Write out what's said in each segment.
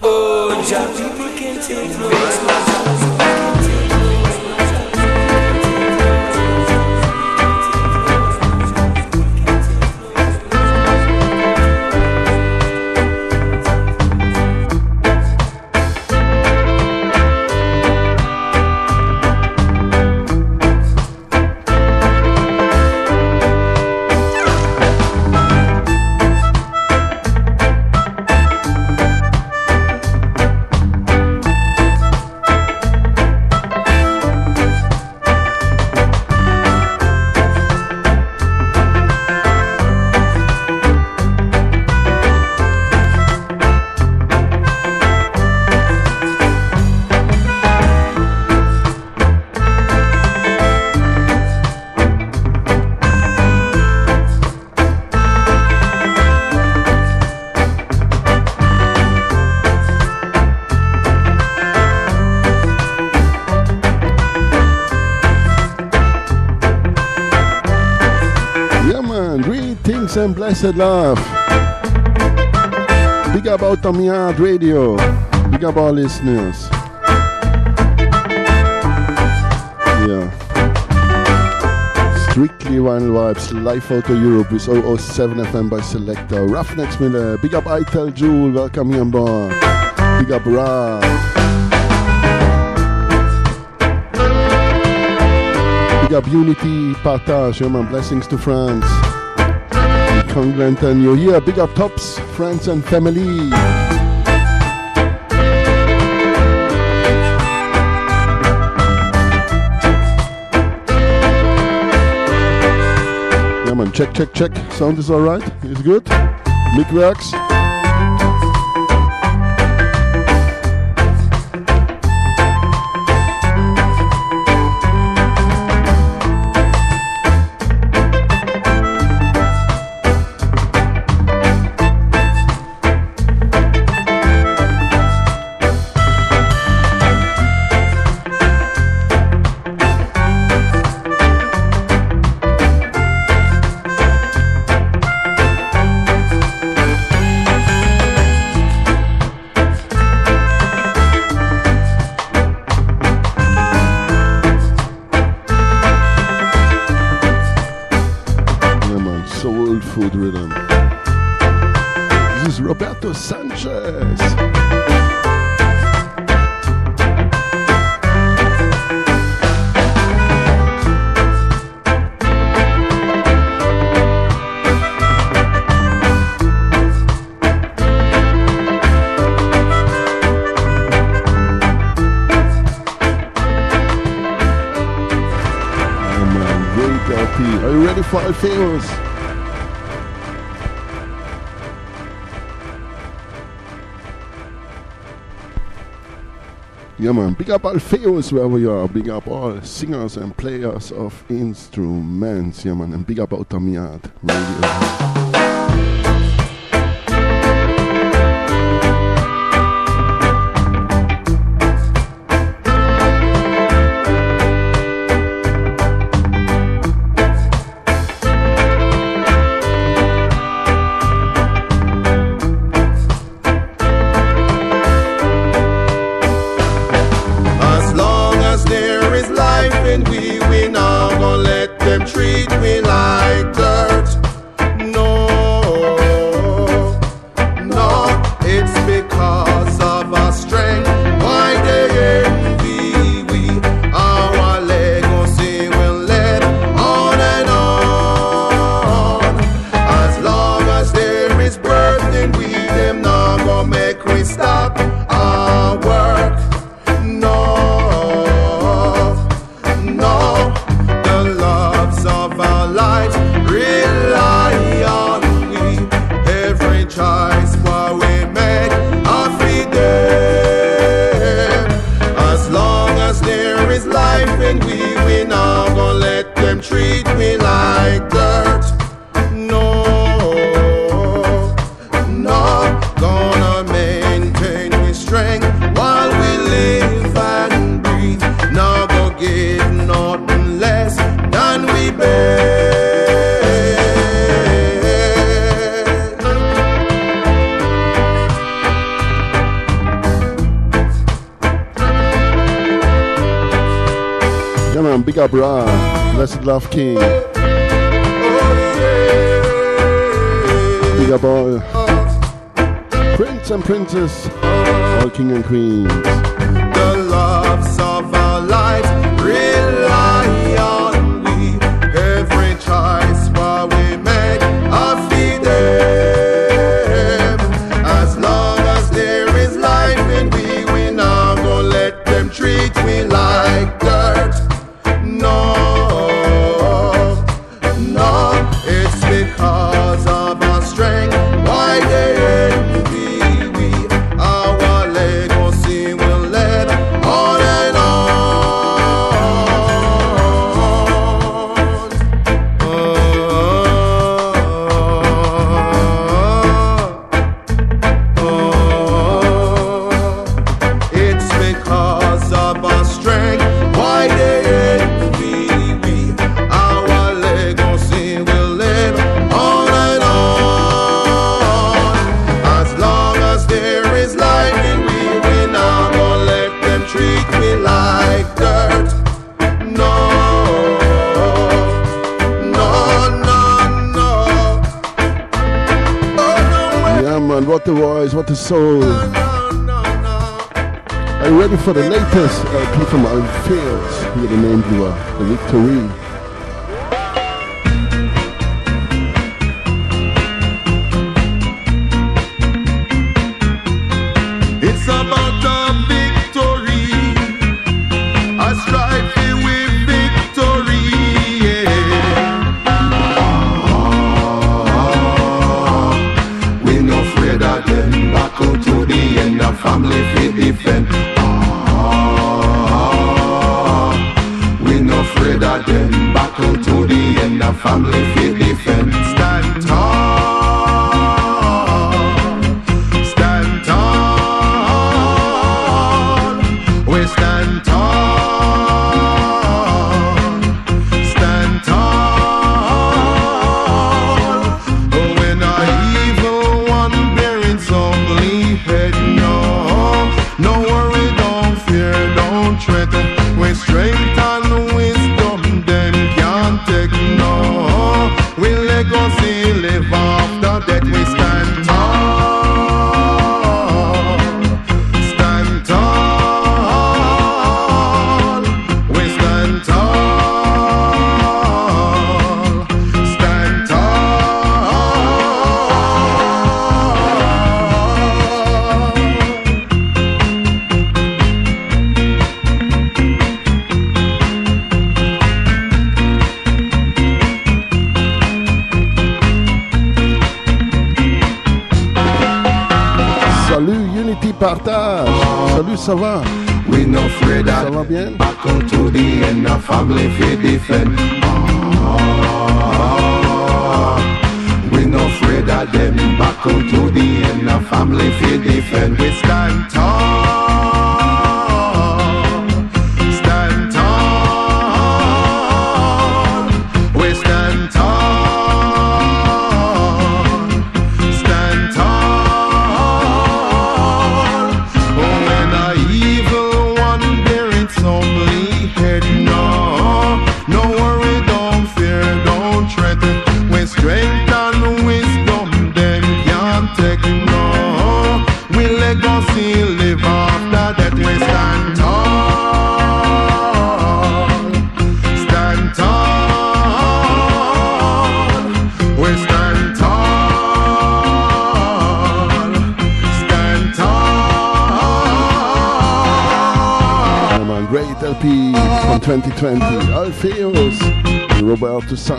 Oh, Jah, people can't take no more. Blessed love. Big up out on Yard Radio. Big up our listeners. Yeah. Strictly Vinyl Vibes, live out of Europe with 007 FM by Selector. Ruffneck Smille. Big up Itel Jewel, welcome here on. Big up Ra. Big up Unity Partage, yeah blessings to France. Congruent and you're here. Big up tops, friends and family. Yeah man, check, check, check. Sound is alright? It's good? Mic works? Big up all Alpheus wherever you are. Big up all singers and players of instruments. Yeah, man. And big up Outta Mi Yard Radio. Mega Ball. Prince and Princess, all King and Queens. the voice, what the soul. Are you ready for the latest uh, LP from Unfields? Here the name you are, the victory.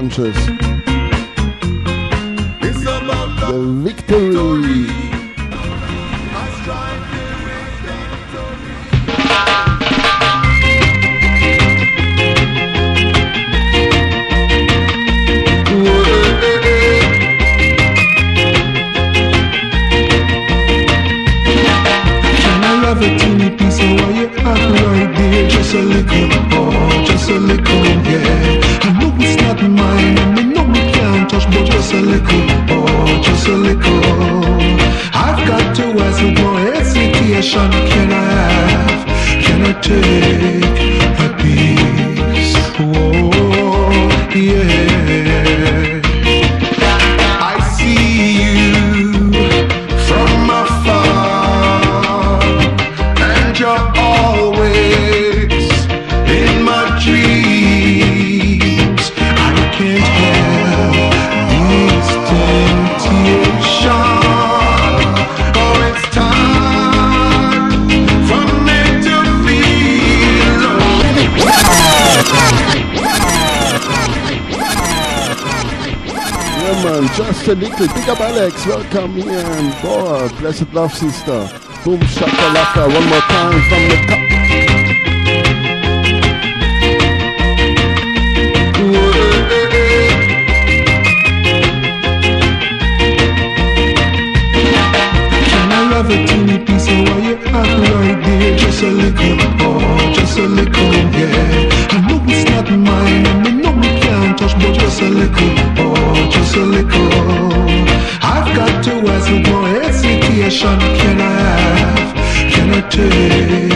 Sanchez. Blessed can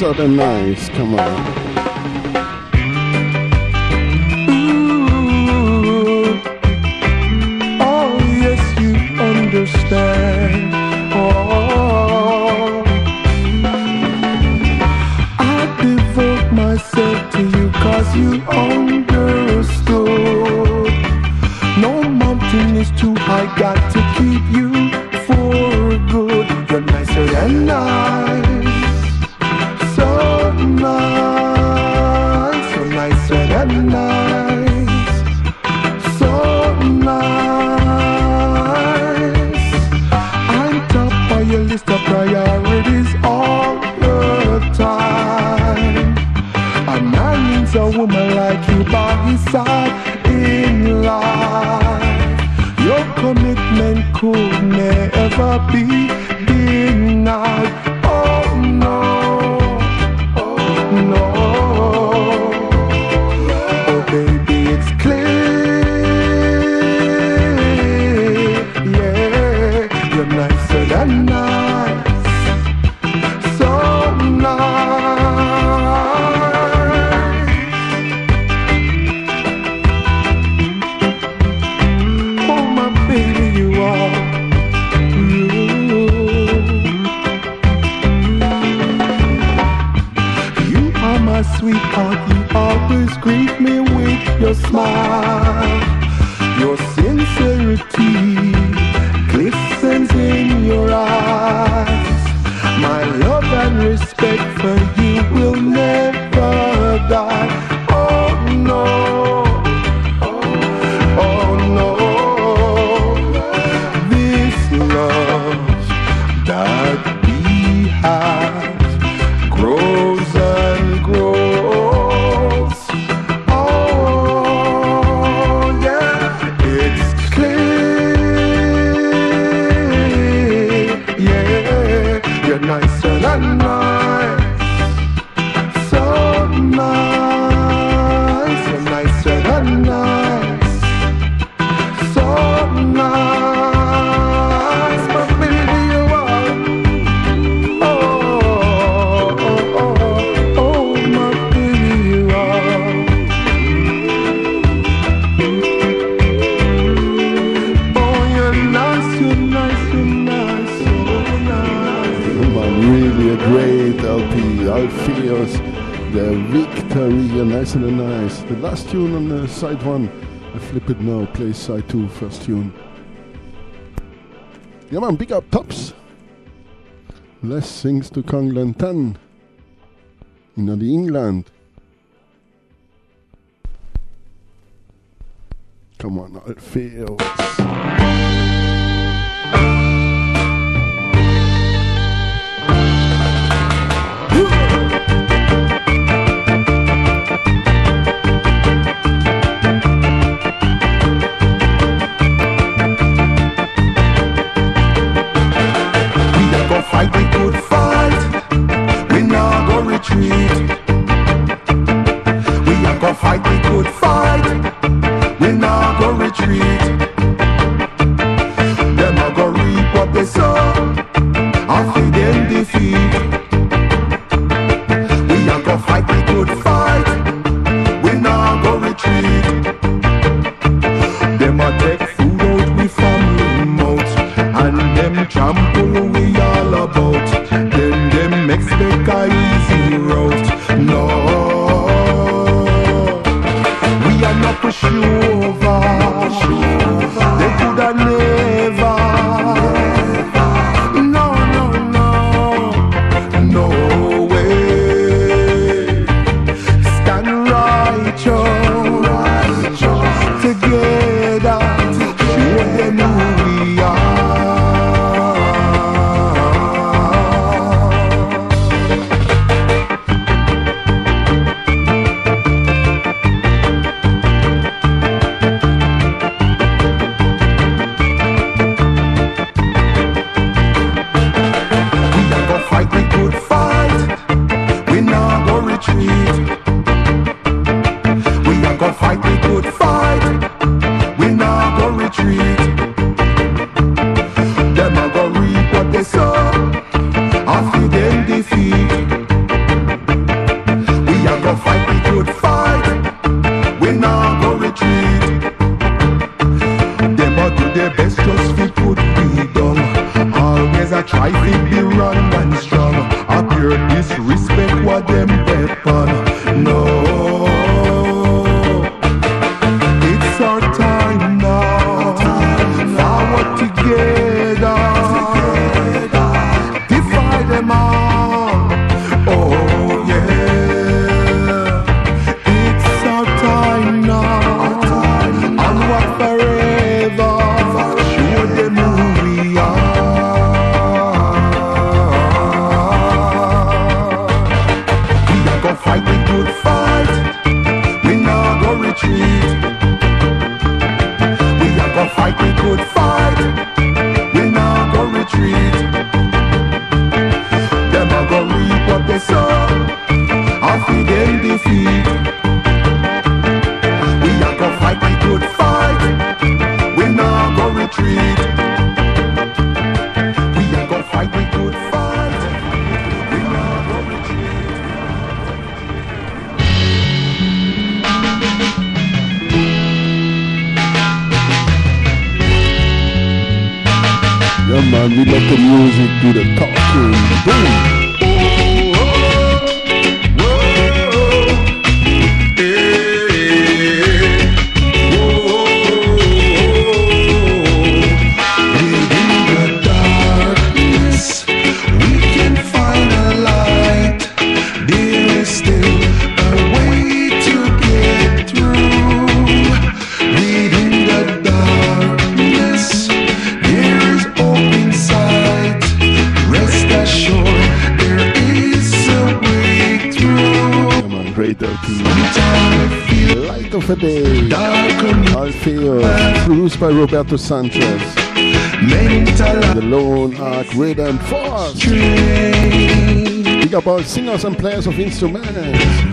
Than nice. Come on. side two, first tune. Yeah man, big up tops. Less things to Conglan Tan in the England. Come on, Alpheus. by Roberto Sanchez. The Lone Ark Rhythm Force. Big up all singers and players of instruments.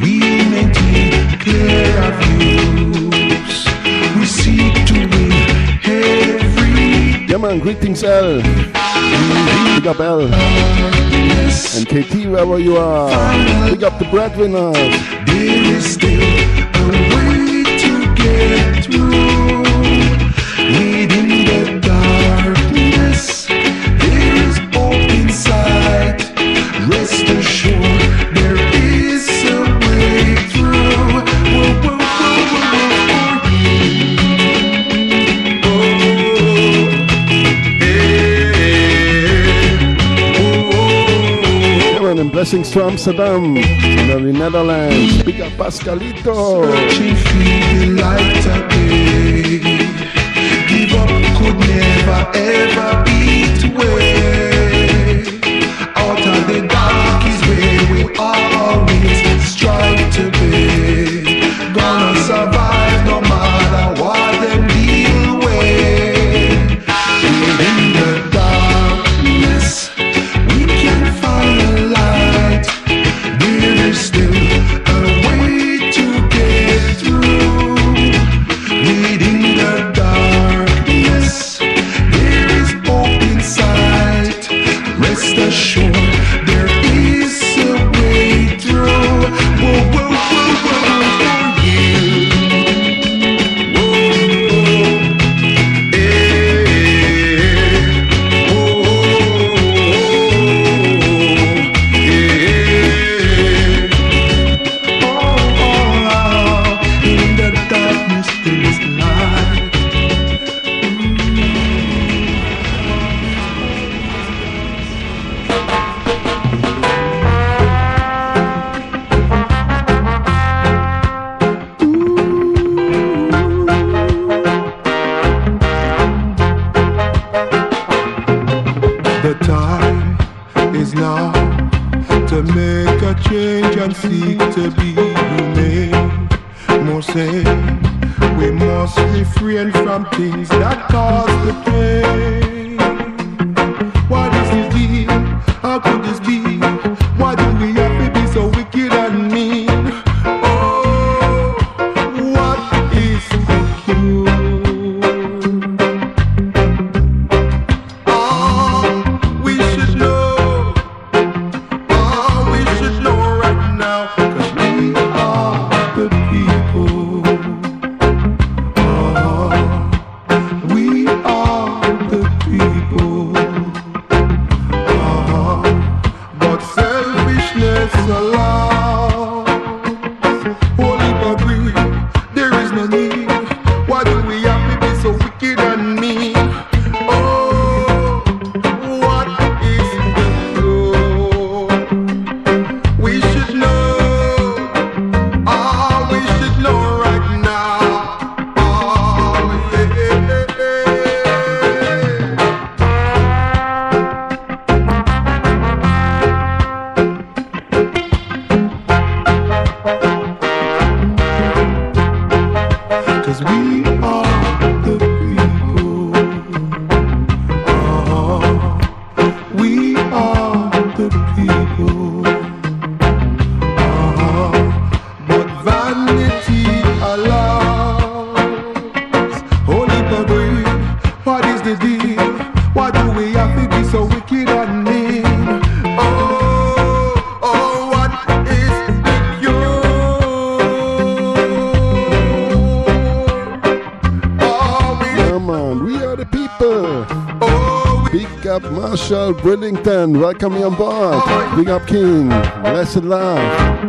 We maintain clear views. We seek to win every. Yeah, man, greetings, L. Big up, L. And KT, wherever you are. Big up the breadwinners. Blessings to Amsterdam, to the Netherlands. Big up Pascalito. Give up could never ever be. like coming on board. Big up King. Blessed love.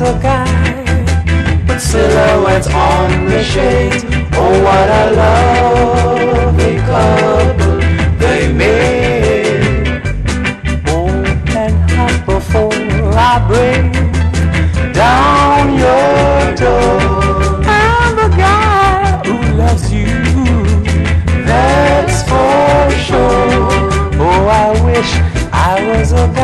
nice guy, but silhouettes on the shades. Oh, what a lovely couple they made. Bold and hop before I break down your door. I'm the guy who loves you. That's for sure. Oh, I wish I was a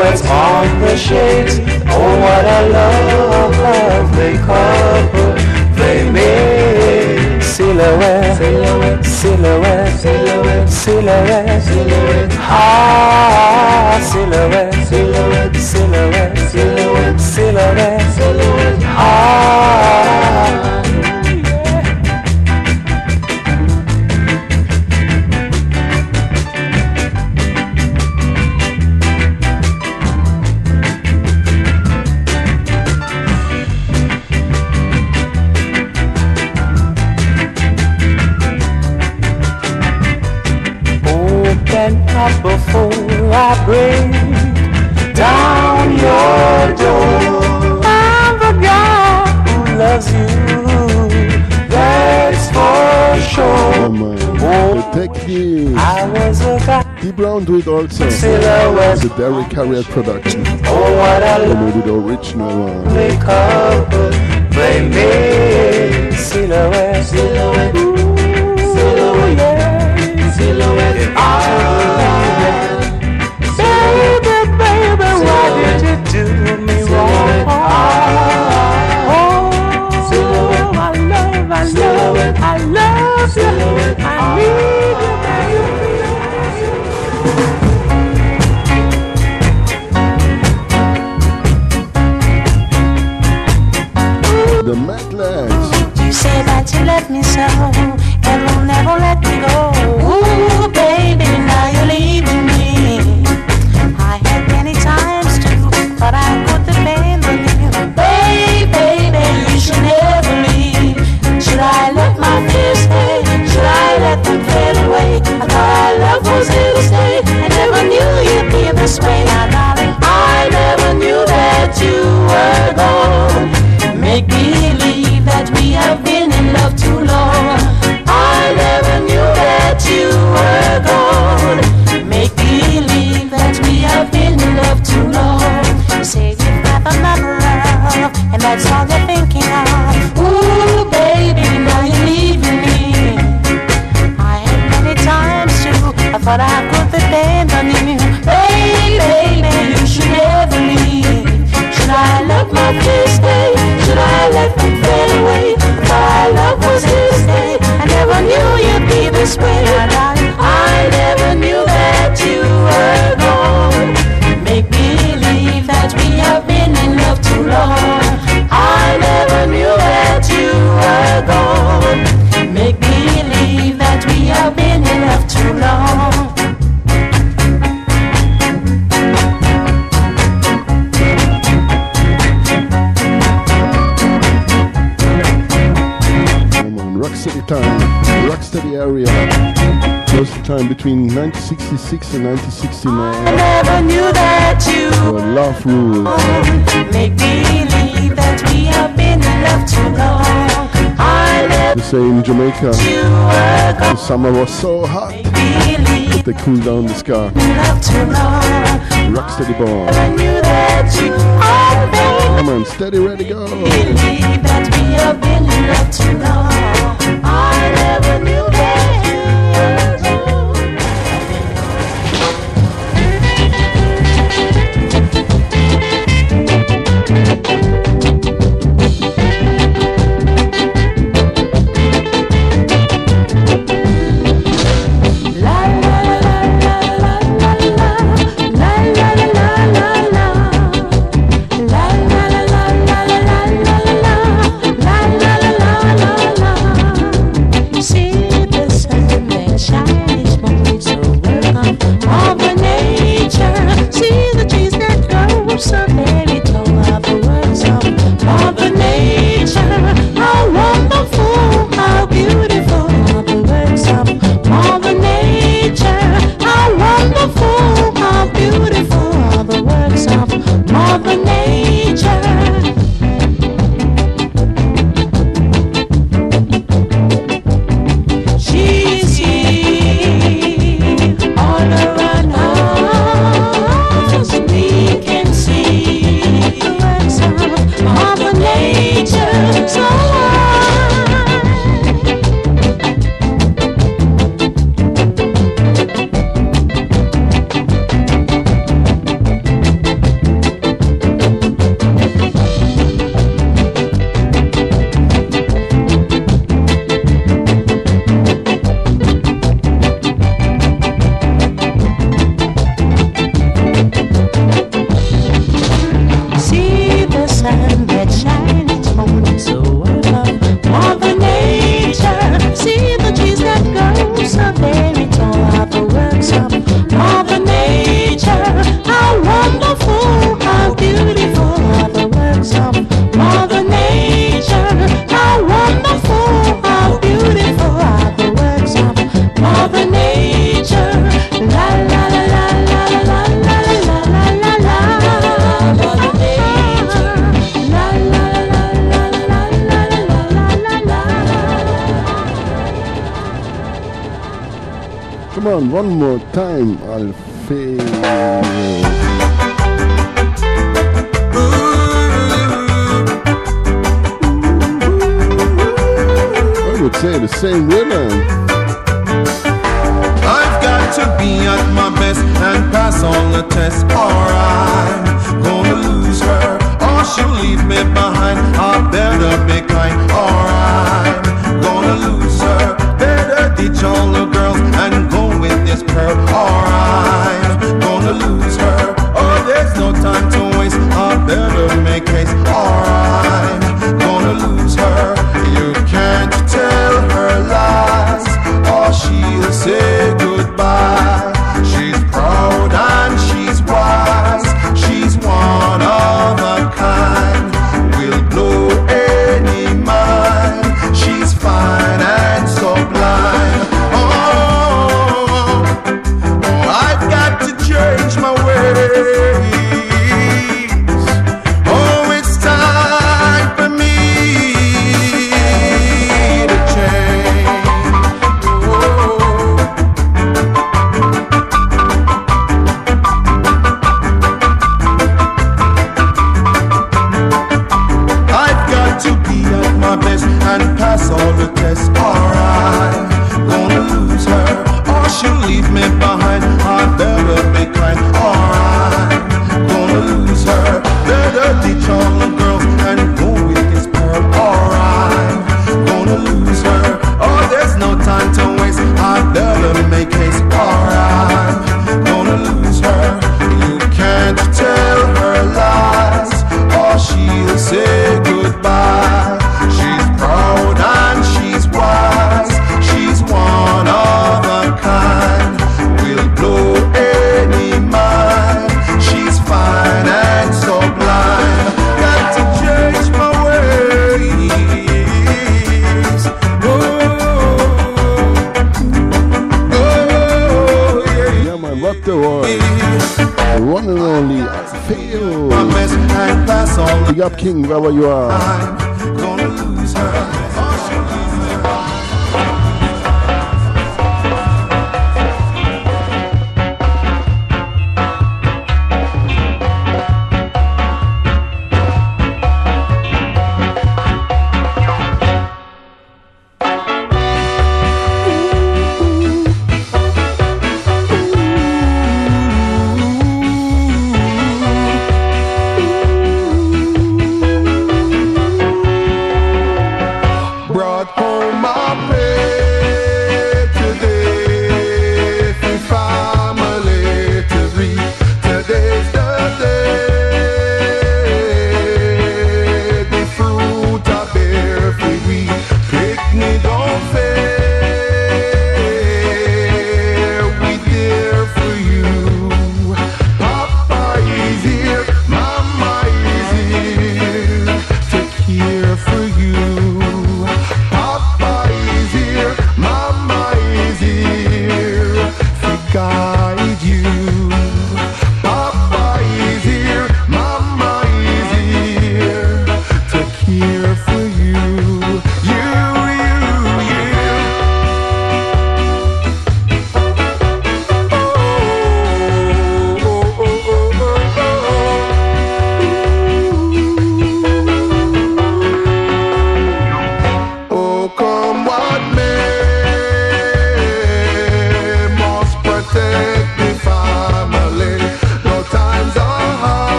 silhouettes on the shades. Oh, what a lovely couple they made. Silhouette, silhouette, silhouette, silhouette, silhouette, silhouette. Ah, silhouette, silhouette, silhouette, silhouette, silhouette. silhouette. Ah. Guy. T Brown do it also. It's a Derrick Harriott production. Oh, what I love. the original one. Wake up. Silhouette, silhouette, silhouette, and will never let me go. Ooh, baby, now you're leaving me. I had many times to, but I you. Baby, baby, you should never leave. Should I let my? Should I let them fade away? I thought our love was here to stay. I never knew you'd this way. Now, darling, I never knew that you this day, I never knew you'd be this way. Rocksteady area was the time between 1966 and 1969. I never knew that you were love rules. Make believe that we have been in love too long. I they say in Jamaica, the summer was so hot that they cooled down the ska. Rocksteady born. Come on, steady, ready, go. Believe that we have been in love too long. I never knew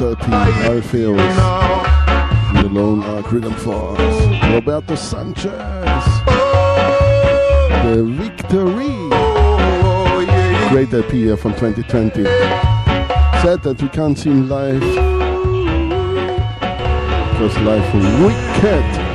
13, Larry Fields, the Lone Ark Rhythm Force, Roberto Sanchez, The Victory, great appearance from 2020. Sad that we can't see him live, because live from Wicked.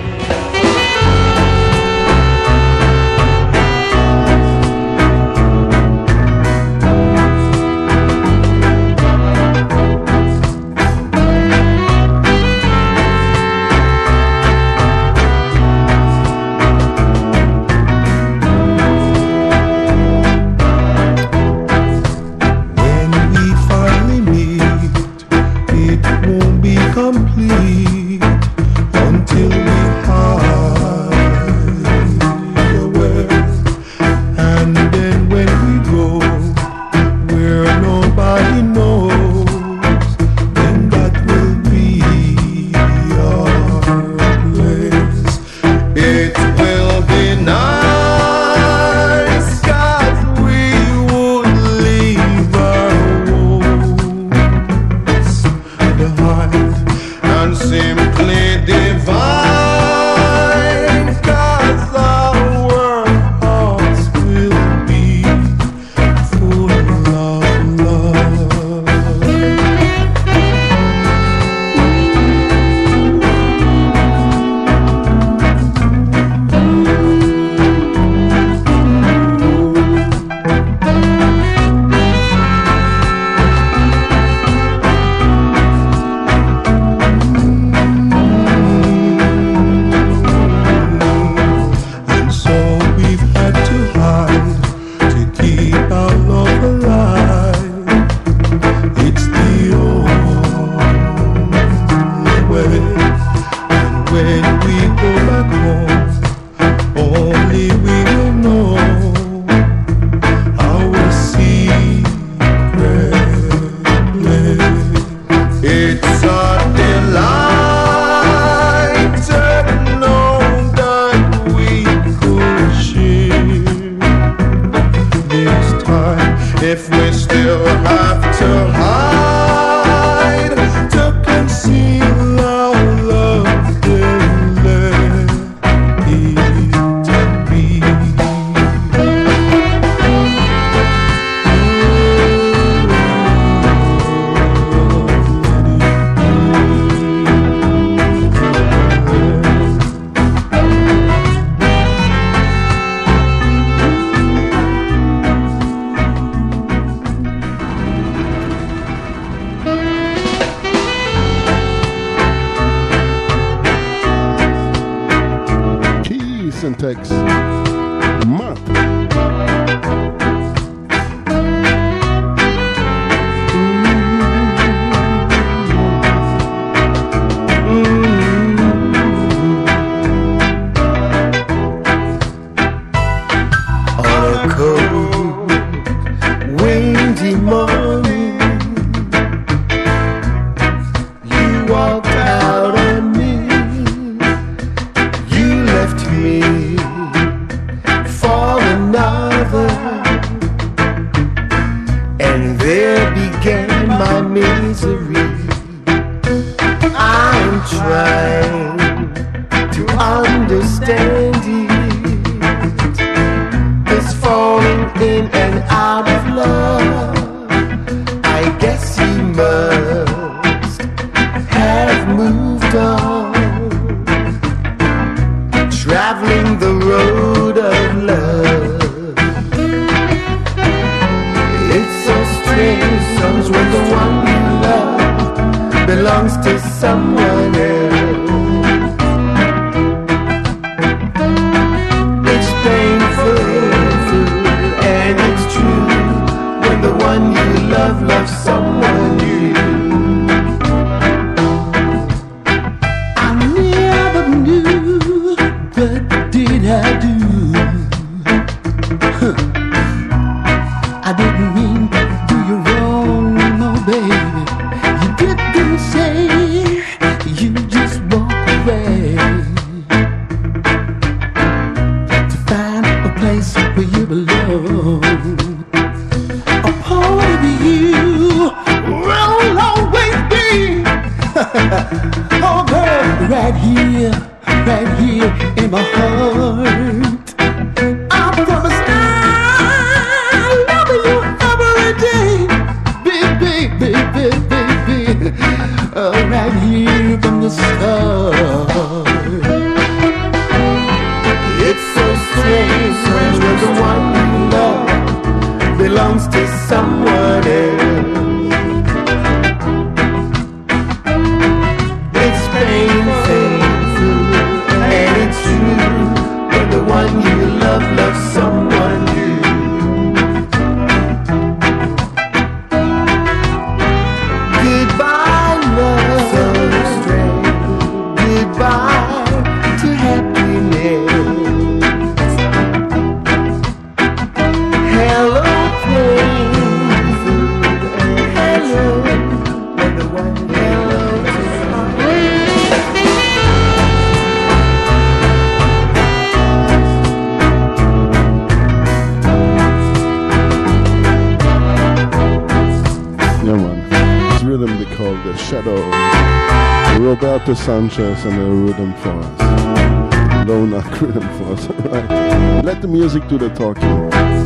Sanchez and the rhythm for us. No, not rhythm for us, alright? Let the music do the talking.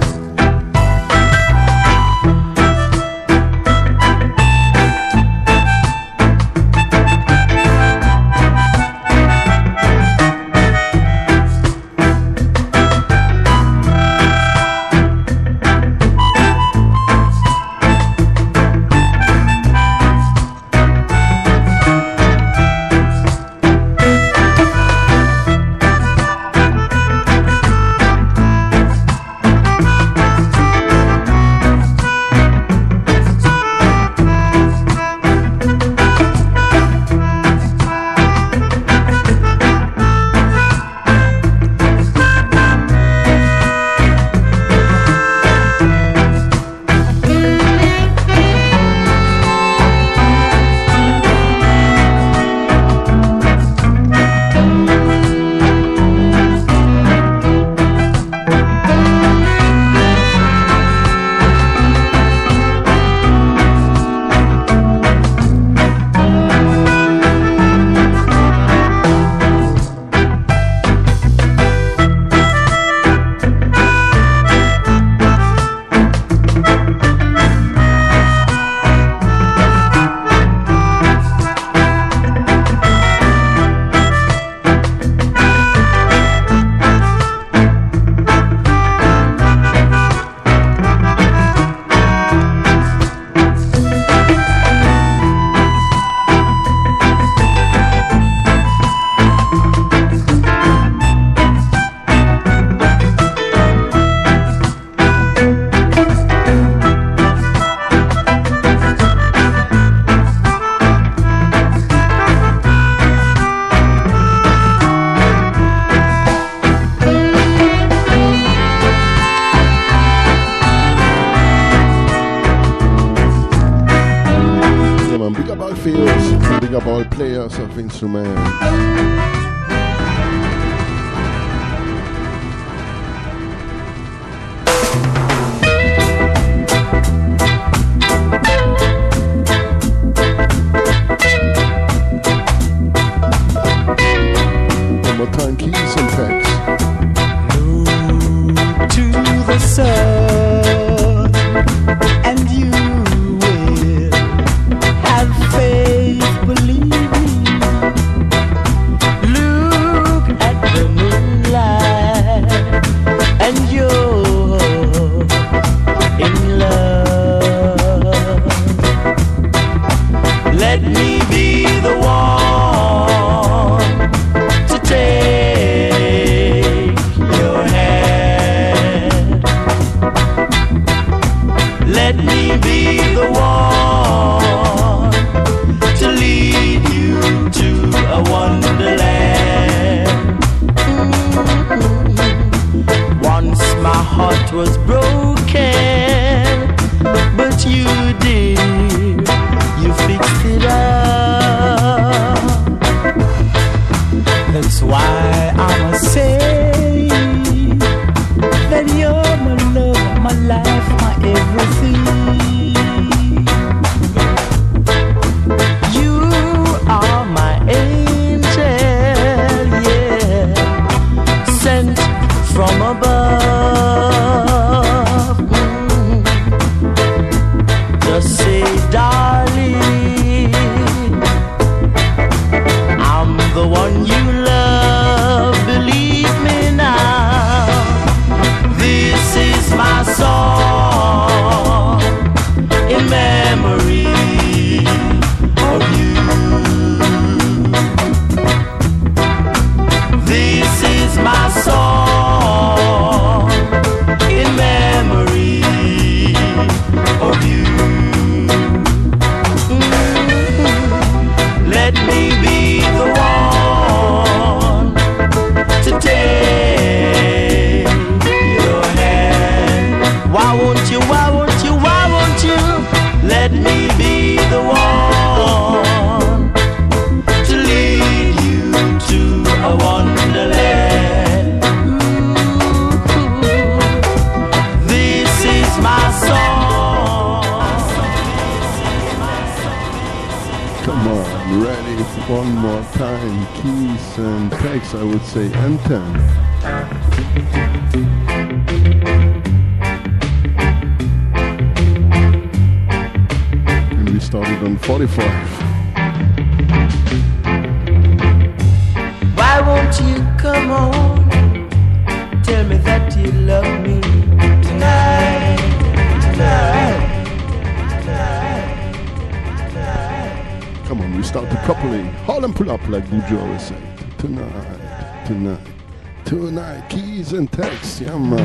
Keith and Tex,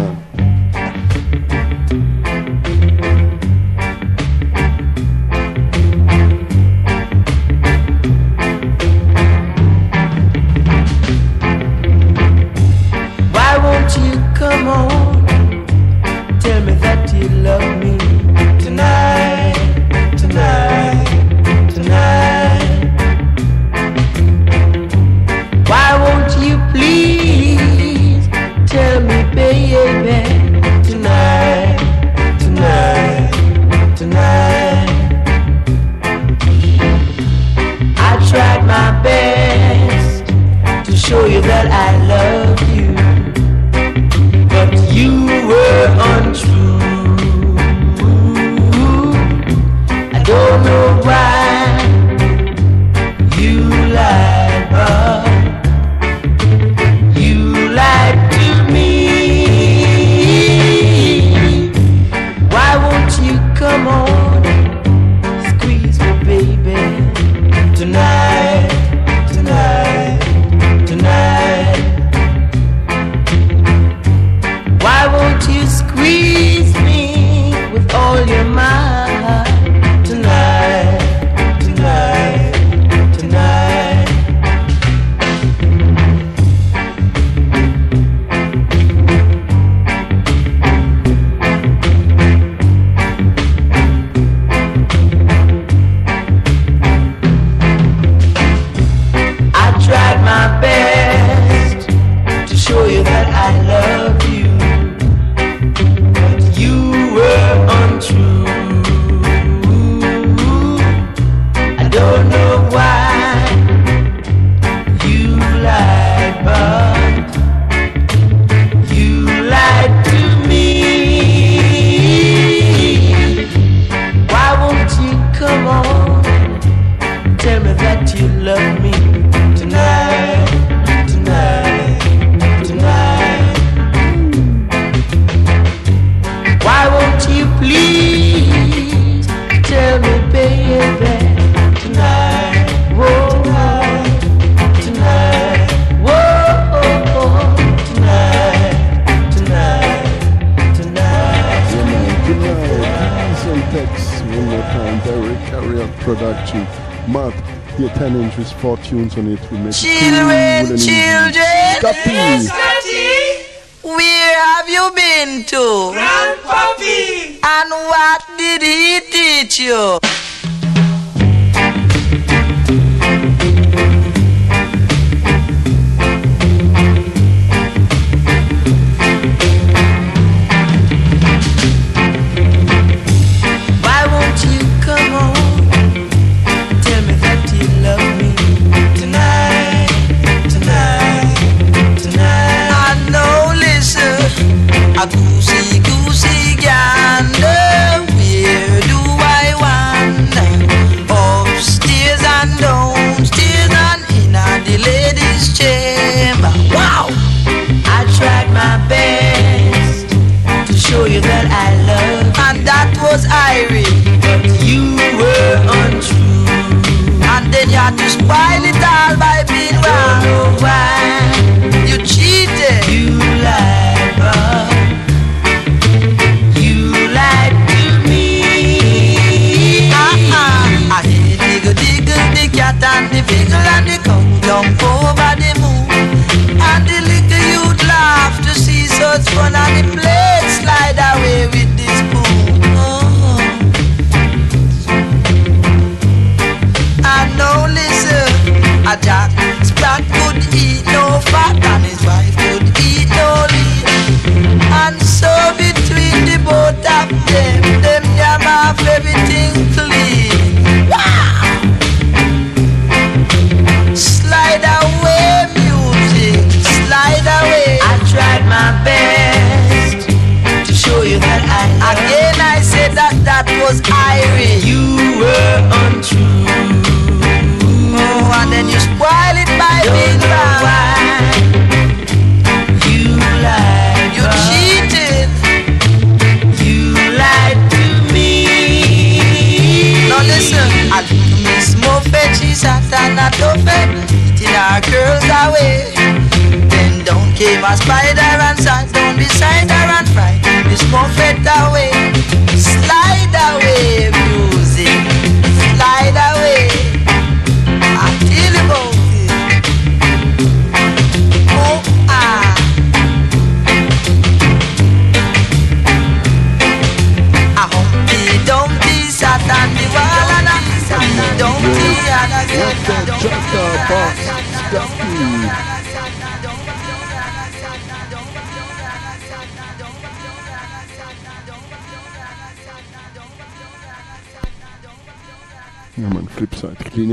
don't came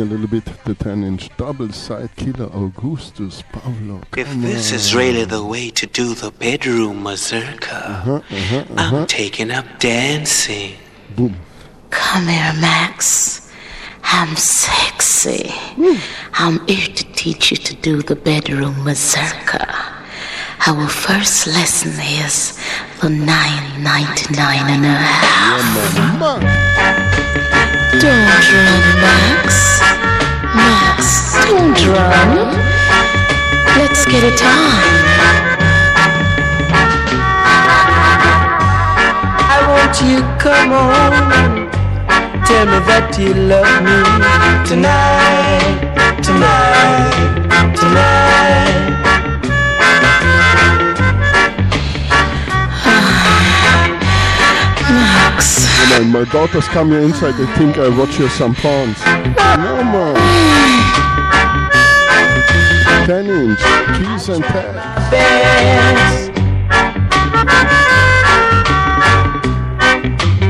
a little bit. The 10 inch double side killer Augustus Pablo. If this on. is really the way to do the bedroom mazurka, Uh-huh, uh-huh, uh-huh. I'm taking up dancing. Boom. Come here, Max. I'm sexy. I'm here to teach you to do the bedroom mazurka. Our first lesson is the 999 and a half. Yeah, man. Don't run, Max. Max, don't run. Let's get it on. I want you come on. Tell me that you love me tonight, tonight, tonight. Max. Yeah, man, my daughters come here inside, they think I watch you some porns. No, man. 10 inch, Keith and Tex.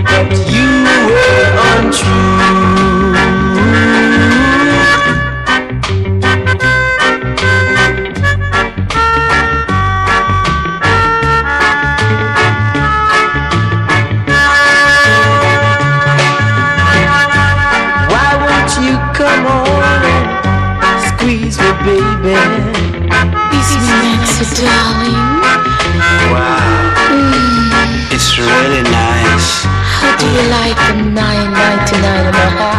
But you were untrue. Darling. Wow. It's really nice. How do you like the 999 and a half?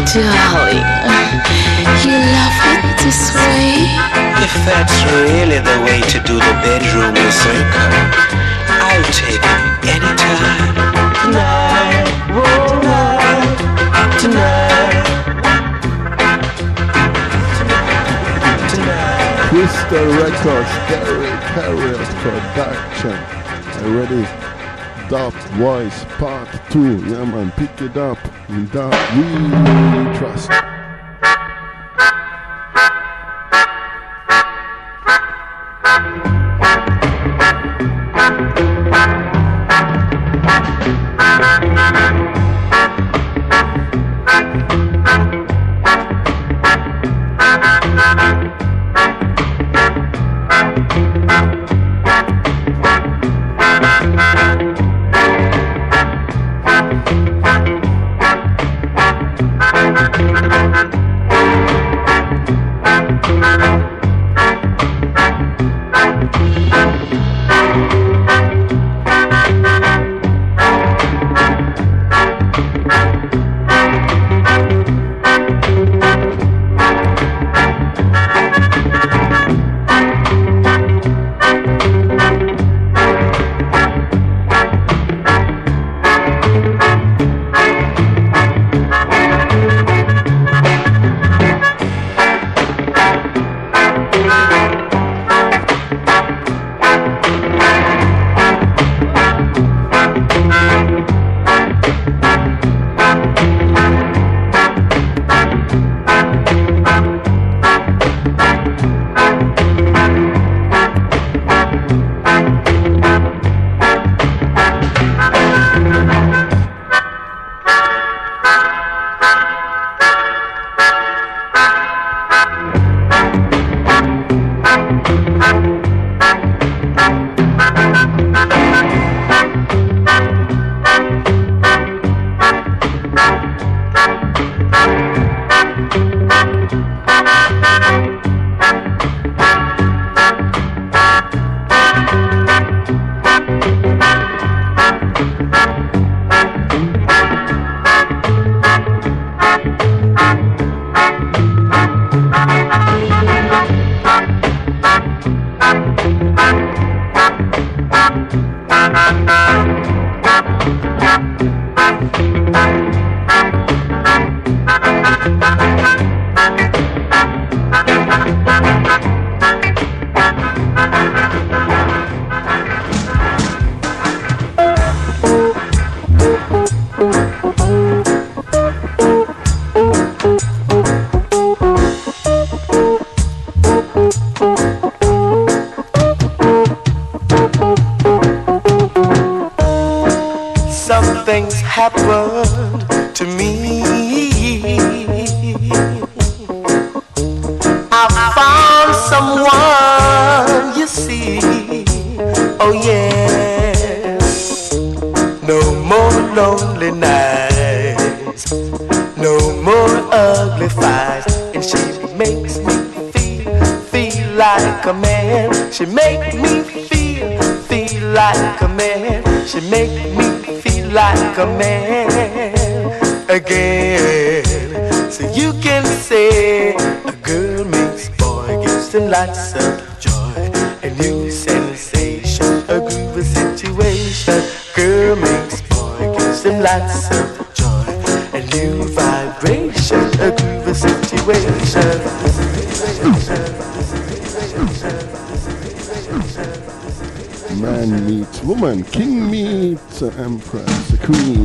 Darling. You love it this way? If that's really the way to do the bedroom mazurka, I'll take it anytime. Tonight, oh, tonight, tonight, tonight. Crystal Records, Derrick Harriott Production. Already Dub Voice Part 2. Yeah, man, pick it up. That uh, we trust. Elsa Empress, the queen.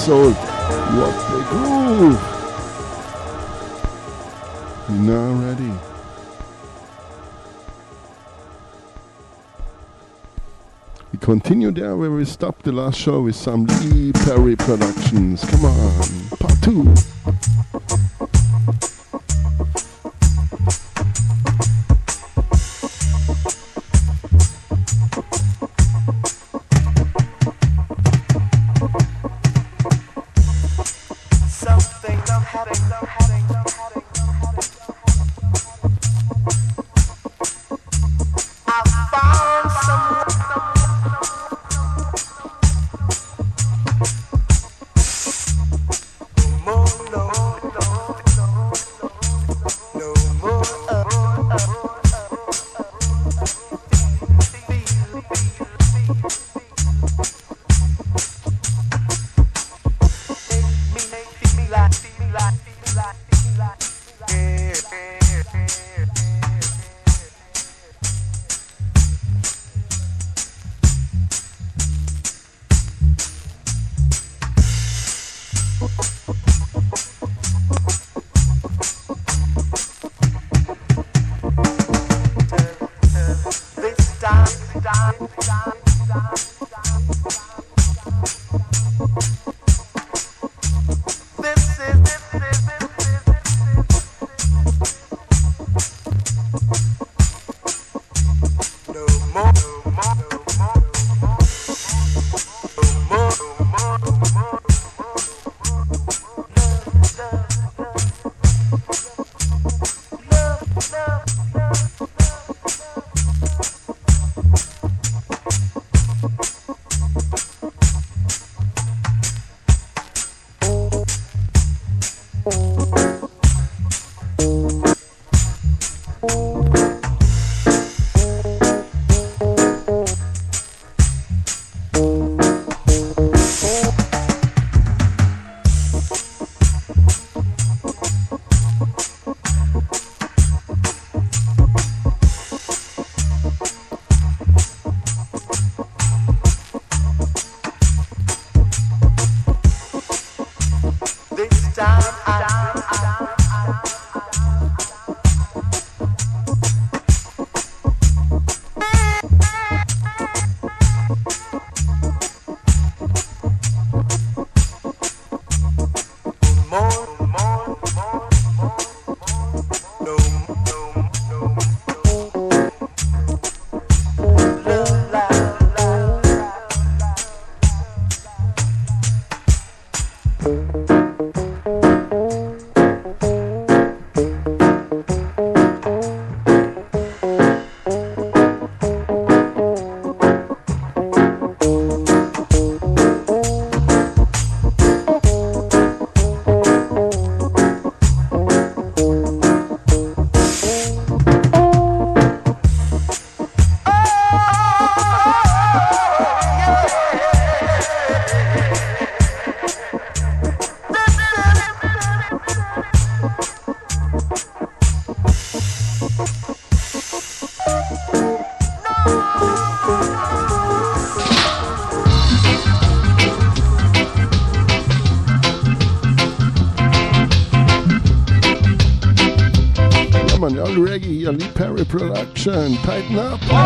soul. What the groove! You're now ready. We continue there where we stopped the last show with some Lee Perry Productions. Come on, part two. action. Tighten up.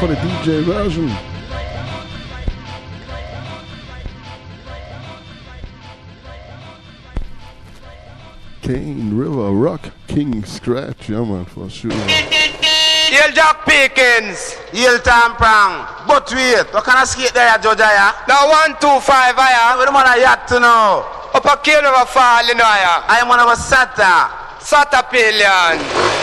for the DJ version. Kane River Rock King Scratch, yeah man, for sure. Yell Jack Pickens, Yell Tom Prang, but wait, what kind of skate there, Georgia? Yeah? Now one, two, five, yeah. What do you want to yacht to know? Up a Cane River Fall, you know, yeah. I'm one of a Sata. Sata Pillion.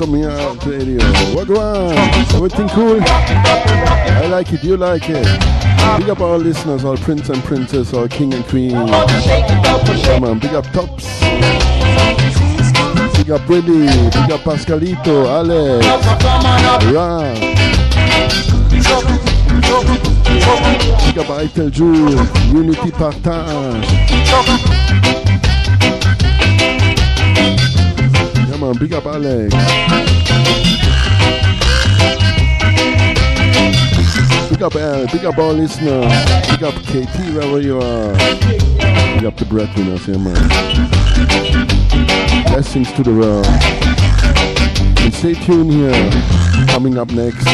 Of radio. What on? Everything cool? I like it, you like it. Big up all listeners, all prince and princess, all king and queen. Come on, big up tops. Big up Willie, big up Pascalito, Alex, Ra. Big up Eitel Ju, Unity Partage. Man, big up Alex. Big up uh, Al, big up all listeners. Big up KT wherever you are. Big up the breadwinners, yeah man. Blessings to the world. And stay tuned here. Coming up next,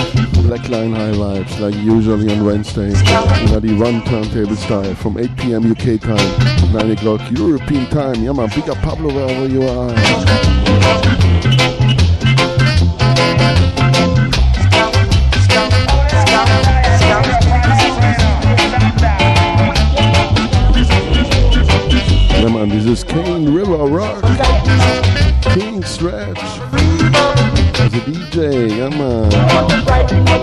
Black Line High Vibes, like usually on Wednesday. In the one turntable style from 8 p.m. UK time, 9 o'clock European time. Yeah man, big up Pablo wherever you are. Stretch. As a DJ, yeah man.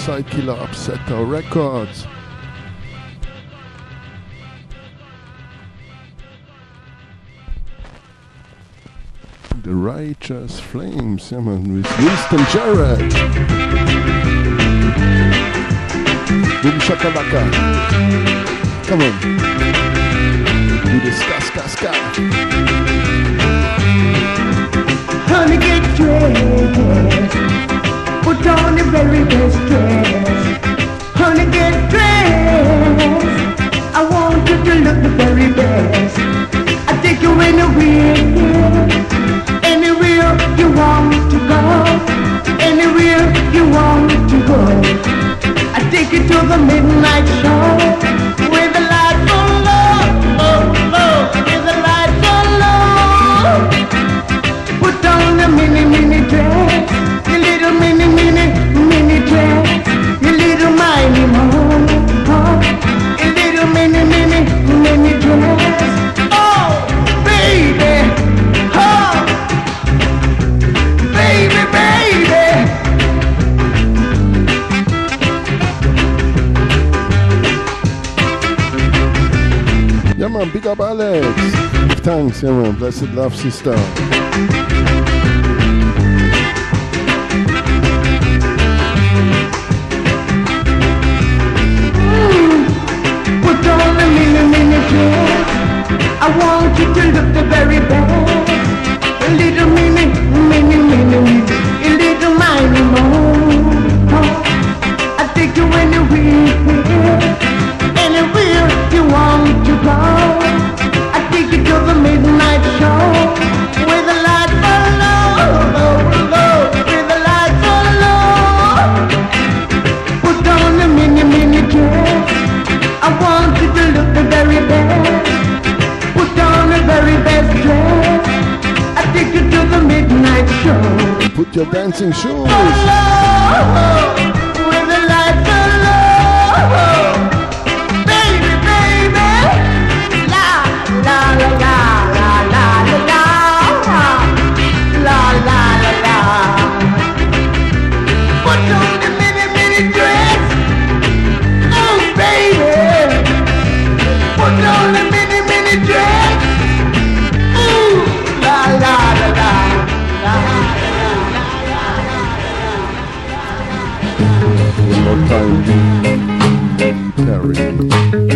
Side Killer Upsetter Records. The Righteous Flames, yeah man, with Winston Jarrett. Boom shakalaka. Come on. Do the ska ska ska. Honey, get dressed. Put on your very best dress. Honey, get dressed. I want you to look the very best. I take you anywhere, anywhere you want to go, anywhere you want to go. I take you to the midnight show. man. Big up, Alex. Thanks, yeah, man. Blessed love, sister. I want you to look the very best. A little mini, mini, mini, a little mini more. I take you anywhere. your dancing shoes. Terry. Terry.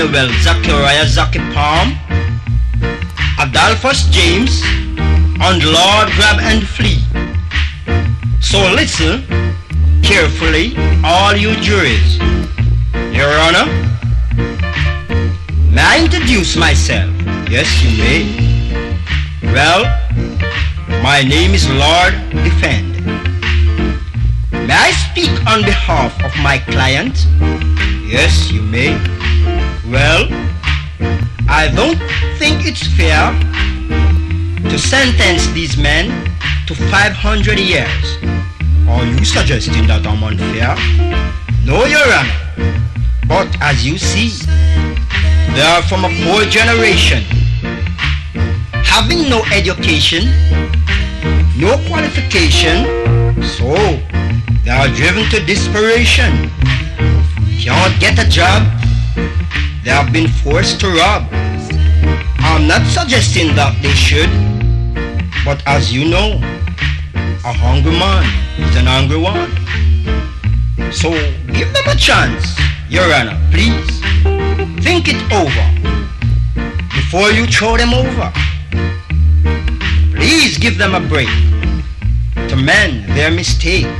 Emmanuel Zachariah Zaki Palm, Adolphus James, and Lord Grab and Flee. So listen carefully, all you juries. Your Honor, may I introduce myself? Yes, you may. Well, my name is Lord Defend. May I speak on behalf of my client? Yes, you may. Well, I don't think it's fair to sentence these men to 500 years. Are you suggesting that I'm unfair? No, Your Honor. But as you see, they are from a poor generation, having no education, no qualification, so they are driven to desperation. Can't get a job, they have been forced to rob. I'm not suggesting that they should, but as you know, a hungry man is an angry one. So give them a chance, Your Honor, please. Think it over before you throw them over. Please give them a break to mend their mistake.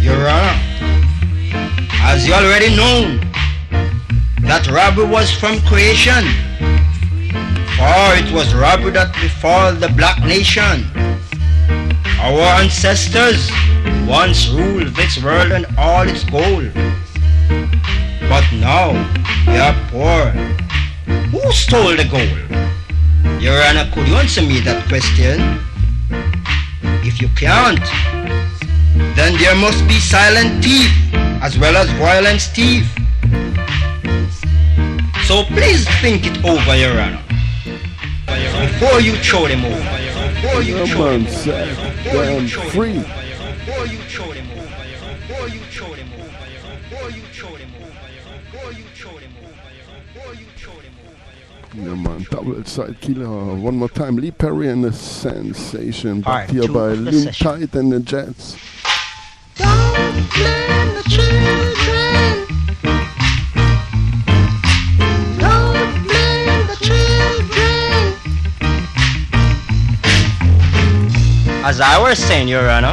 Your Honor, as you already know, that robbery was from creation. For it was robbery that befall the black nation. Our ancestors once ruled this world and all its gold. But now we are poor. Who stole the gold? Your Honor, could you answer me that question? If you can't, then there must be silent thief as well as violent thief. So please think it over, Your Honor. Before you throw them over. Before you Come throw on, them over. sir. Before you throw them free. over. Before you throw them over. Before you throw them over. Before you throw them over. Before you throw them over. Before you throw them over. Yeah, man. Double side killer. One more time. Lee Perry and the Sensation. Back Part here by of the Tight and the Jets. Don't blame the children. As I was saying, Your Honor,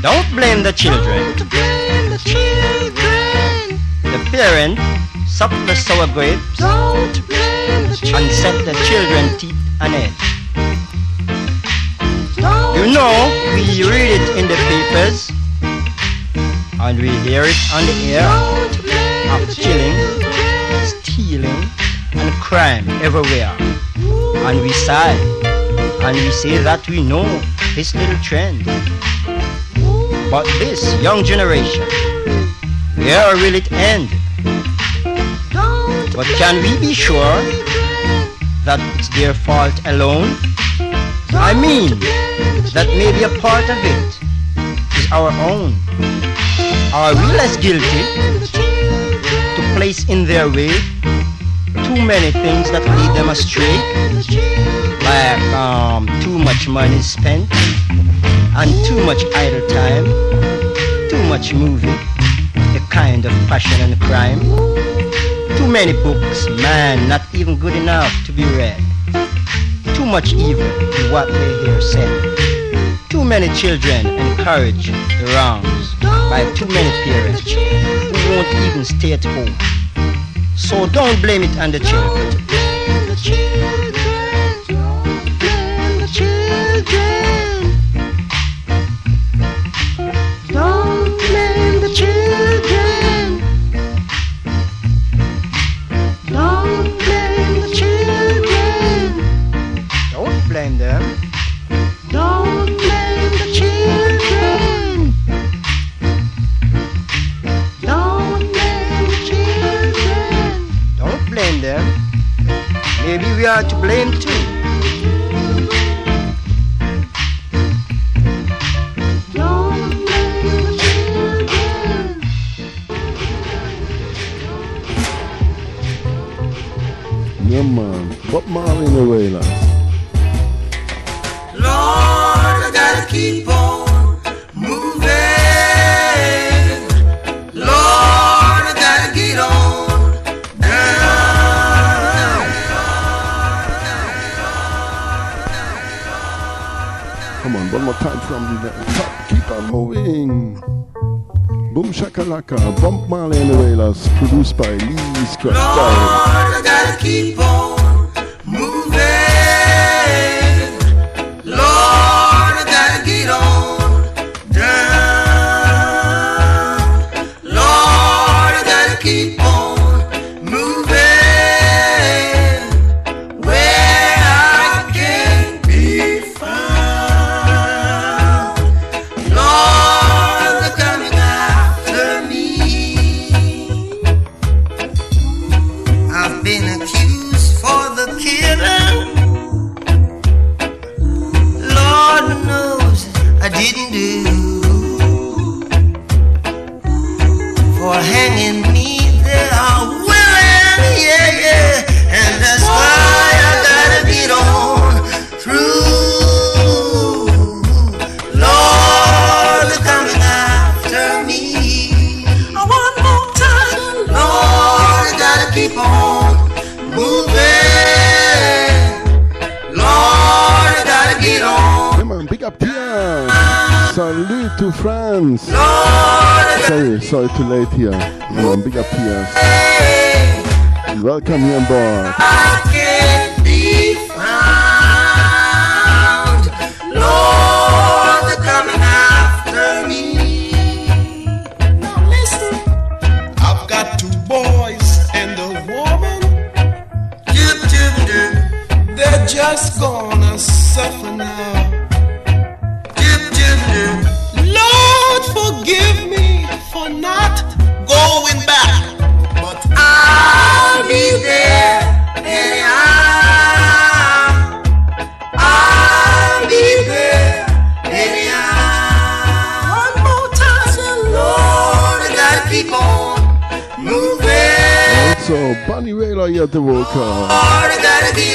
don't blame the children. Don't blame the children. The parent sucked the sour grapes Don't blame the children. and set the children teeth on edge. Don't You know, we read it in the papers and we hear it on the air of killing, stealing, and crime everywhere. And we sigh and we say that we know this little trend. But this young generation, where will it end? But can we be sure that it's their fault alone? I mean, that maybe a part of it is our own. Are we less guilty to place in their way too many things that lead them astray? Like um, too much money spent and too much idle time, too much movie, the kind of passion and crime. Too many books, man, not even good enough to be read. Too much evil in what they hear said. Too many children encourage the wrongs by too many parents who won't even stay at home. So don't blame it on the children. Maybe we are to blame too. Don't blame the children. Yeah, man. Bob Marley in the Wailers. Lord, I gotta keep on one more time from the top. Keep on moving. Boom shakalaka. Bob Marley and the Wailers. Produced by Lee Scratch Lord, I gotta keep on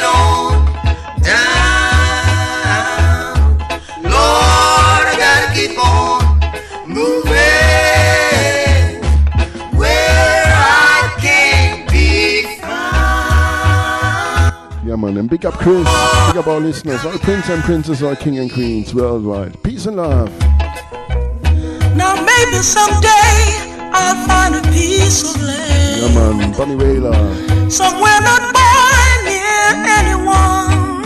on down. Lord, I gotta keep on moving where I can be Yeah, man. And big up Chris. Big up our listeners. All prince and princess, all king and queens worldwide. Peace and love. Now maybe someday I'll find a piece of land Yeah, man. Bunny Wailer. somewhere not far near anyone.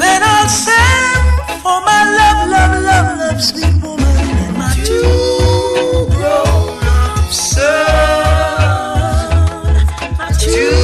Then I'll send for my love, love, love, love, sweet woman and my two grown-up son. My two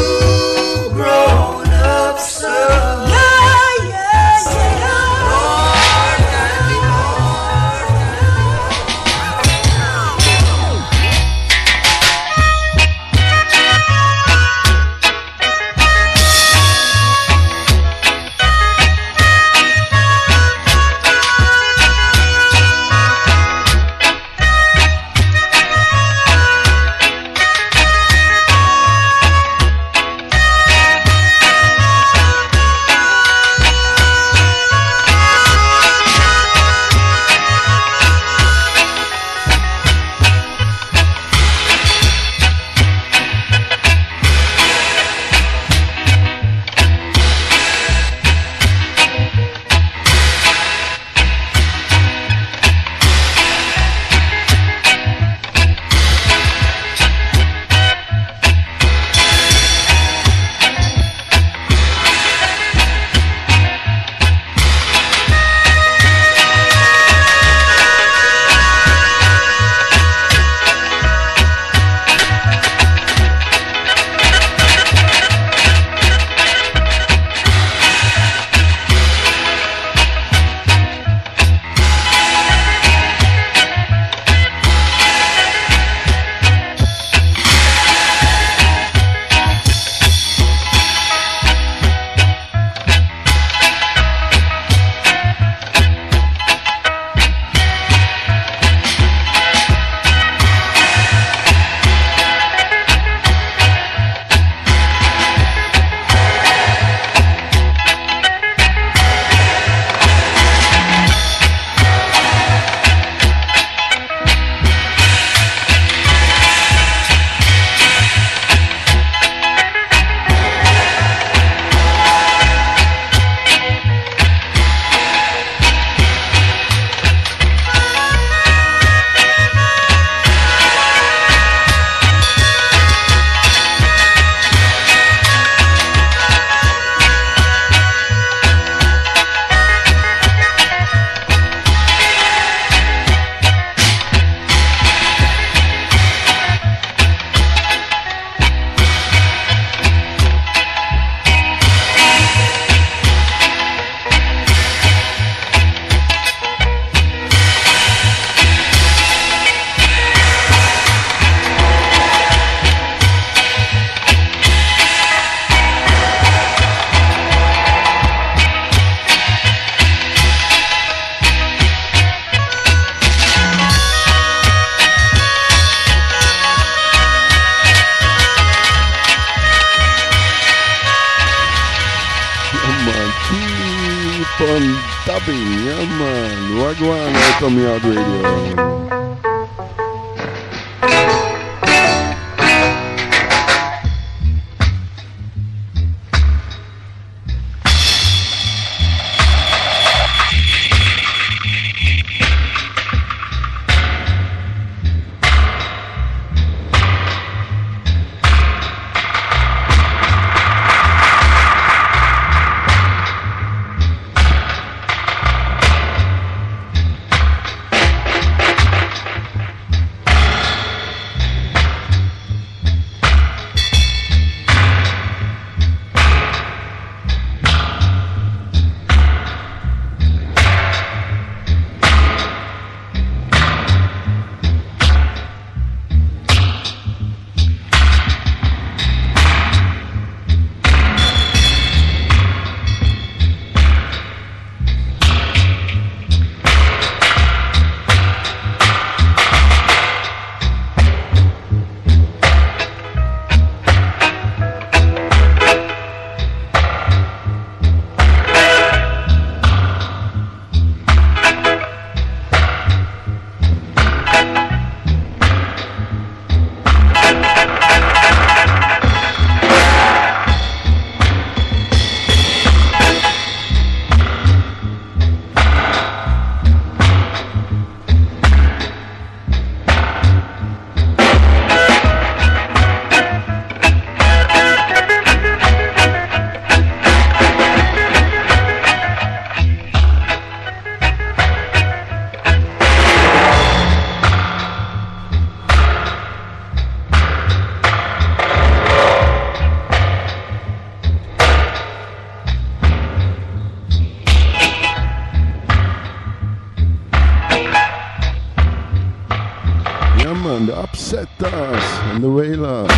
Zetas Novelas,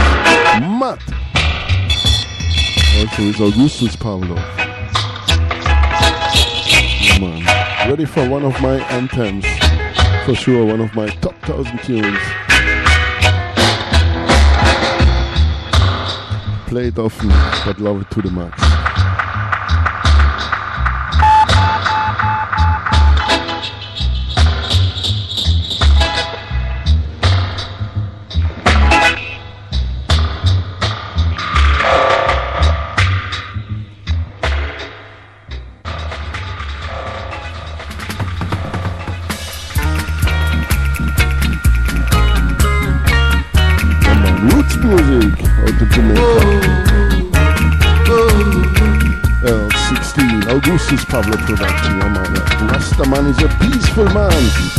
Matt. Also is Augustus Pablo. Man, ready for one of my anthems. For sure, one of my top thousand tunes. Play it often, but love it to the max. Pablo Production, ja meine. Rastaman is a peaceful man.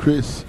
Chris.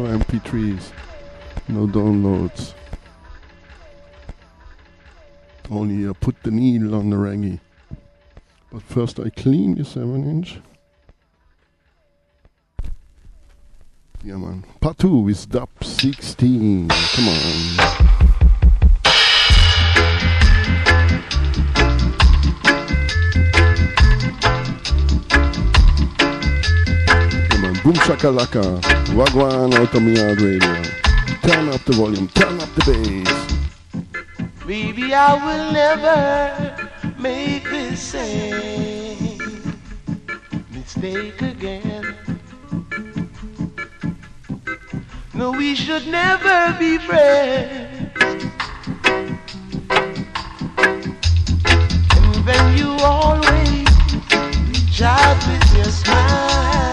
no MP3s, no downloads. Only I put the needle on the reggae. But first I clean the 7 inch. Yeah man. Part 2 is Dub 16. Come on. Boom shaka laka, wagwan out of me radio. Turn up the volume, turn up the bass. Maybe I will never make the same mistake again. No, we should never be friends. And then you always reach out with your smile.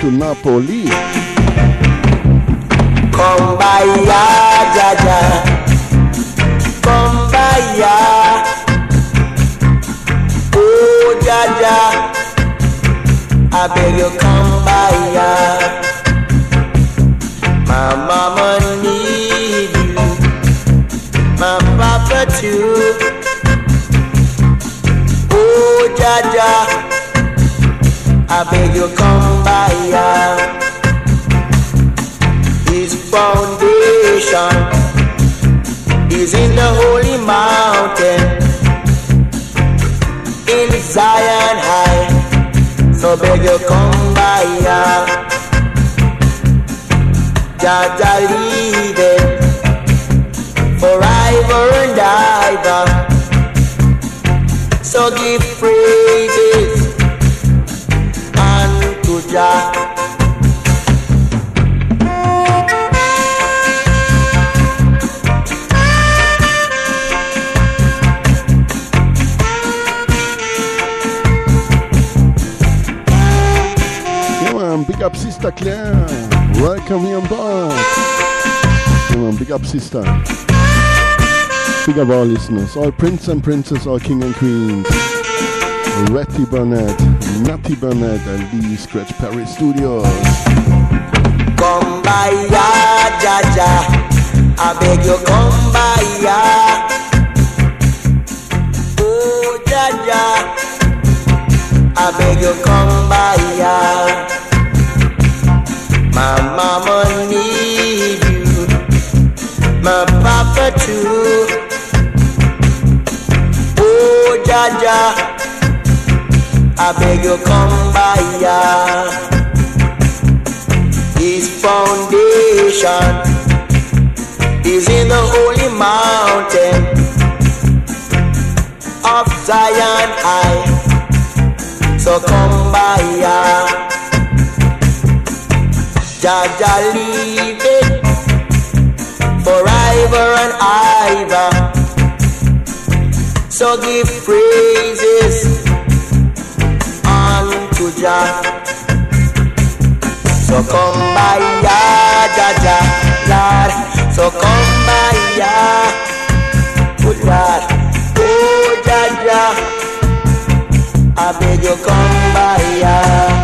To Napoli. Big up all listeners, all prince and princess, all king and queens. Retty Burnett, Watty Burnett, and the Scratch Perry Studios. Come by ya, Jaja. I beg you, come by ya. Oh, Jaja. I beg you, come by ya. My mama need you. My papa too. Jaja. I beg you, come by ya. His foundation is in the holy mountain of Zion high. So come by ya. Jaja leave it forever and ever. So give praises unto Jah. So come by ya, Jaja, Lord. So come by ya, good Lord. Oh, Jaja, I beg you come by ya.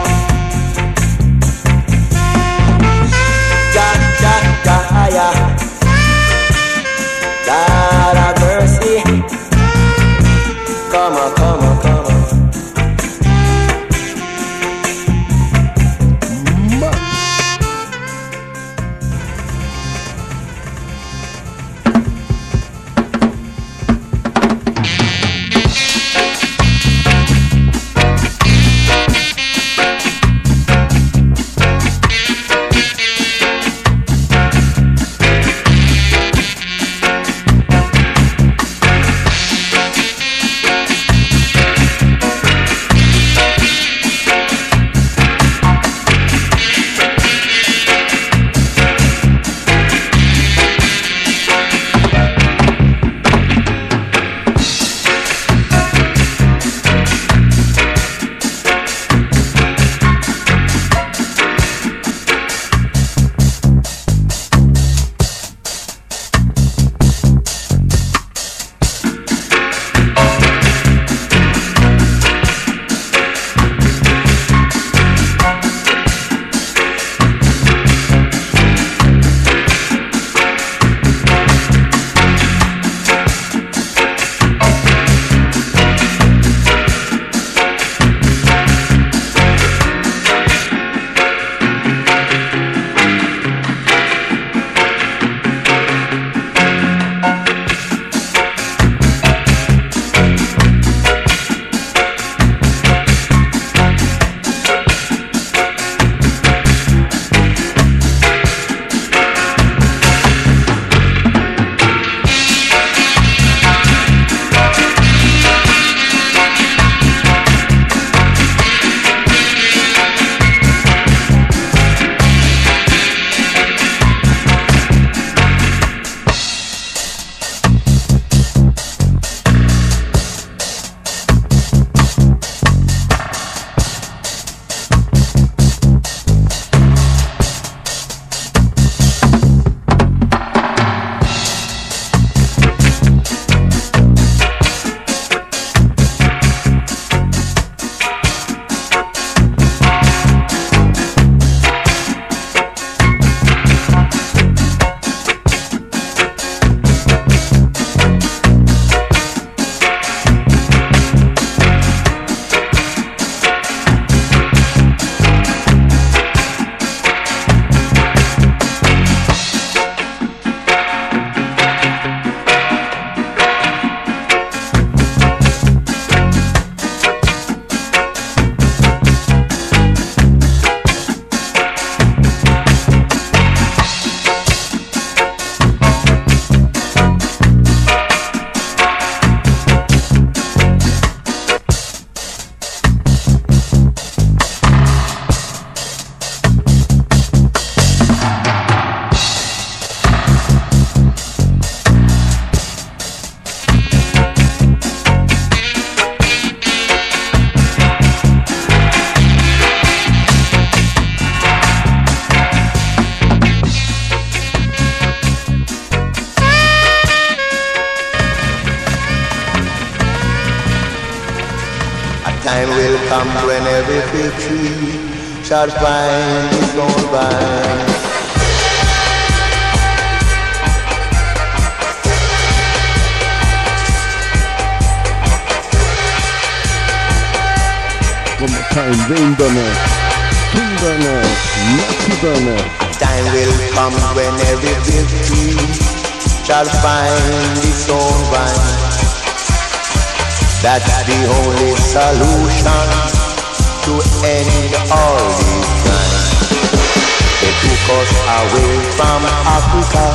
Away from Africa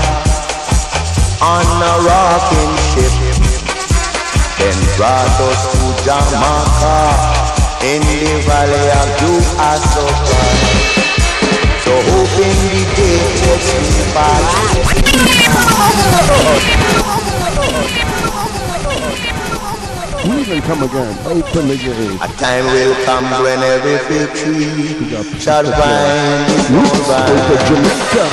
on a rocking ship, then brought us to Jamaica in the valley of Duasoka. So hoping the day takes me back. We even come again, open the gate. A time will come when every fig tree shall find its vine. Jamaica.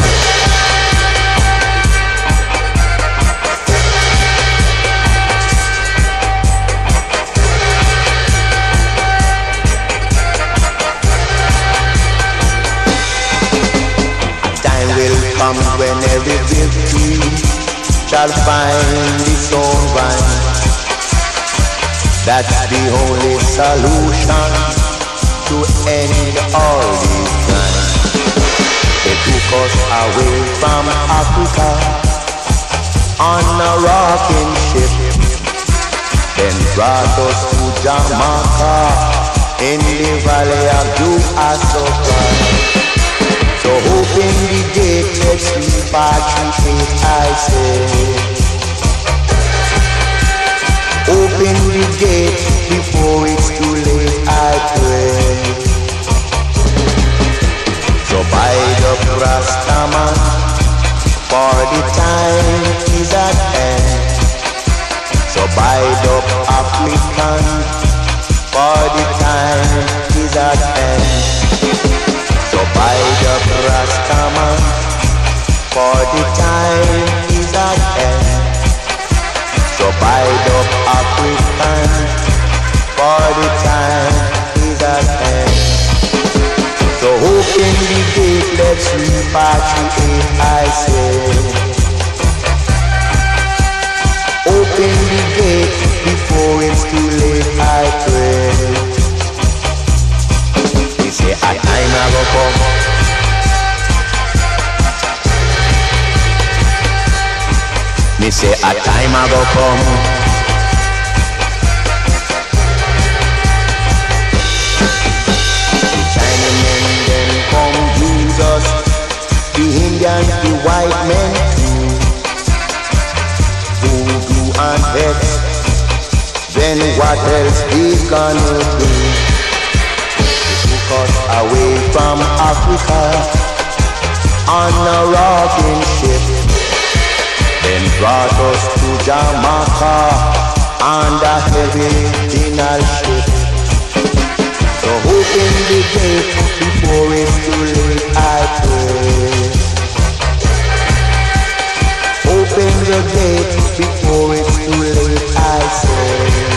Time will come when every tree shall find hmm? its own. That's the only solution to end all these crimes. They took us away from Africa on a rocking ship, then brought us to Jamaica in the valley of Duasoka. So hoping the me back to it, I say. Open the gate before it's too late, I pray. So bide up Rastaman, for the time is at hand. So bide up African, for the time is at hand. So bide up Rastaman, for the time is at hand. So bide up African, for the time is at hand. So open the gate, let's repatriate, I say. Open the gate before it's too late, I pray. They say time I go come. Me say a time I come. The Chinamen then come use us. The Indians, the white men too. Voodoo and hex. Then what else we gonna do? They took us away from Africa on a rocking ship. Then brought us to Jamaica the heavy dinner ship. So open the gate before it's too late, I pray. Open the gate before it's too late, I say.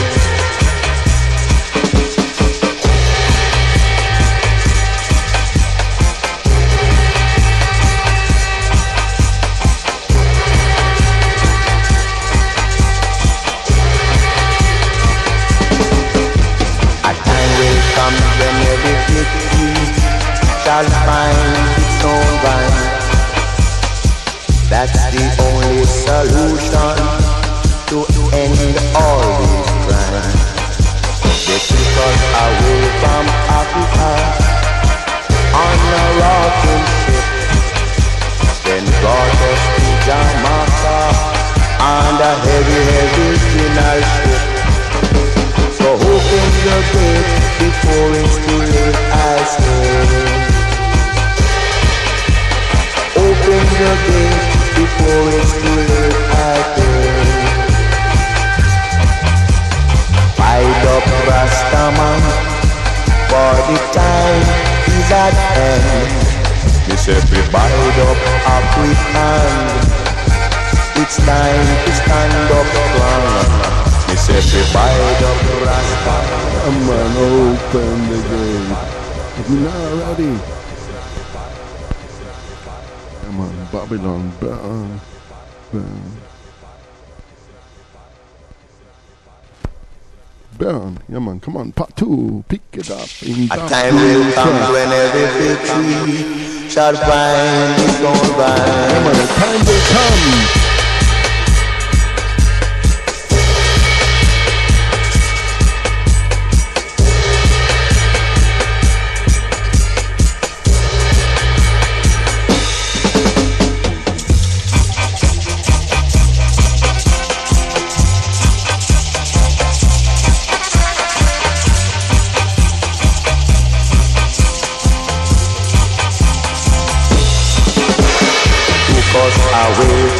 Shall find its own vine. That's the only solution to end all these crimes. They took us away from Africa on a rocking ship, then brought us to Jamaica on a heavy, heavy funeral ship. So open the gate before it's too before it's too late I think. Light up Rastaman For the time is at end Miss everybody. Up African. It's time to stand up up open the gate. If you're not ready Babylon, better than Burn. Yeah, man, come on, part two, pick it up. In a time will come when every victory shall find its own Yeah, man, time will come.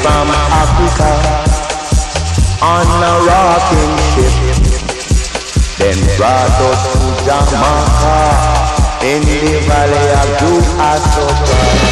from Africa on a rocking ship. Then brought us to Jamaica in the valley of Jupiter.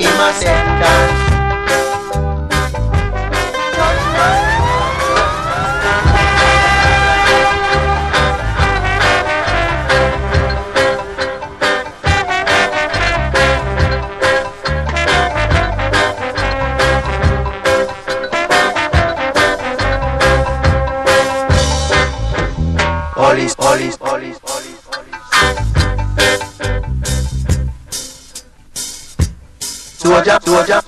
A who him Soldier, soldier, soldier,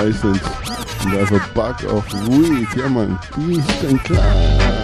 bezeichnet. Und also Bug auf Ruiz. Ja, Mann. ist denn klar.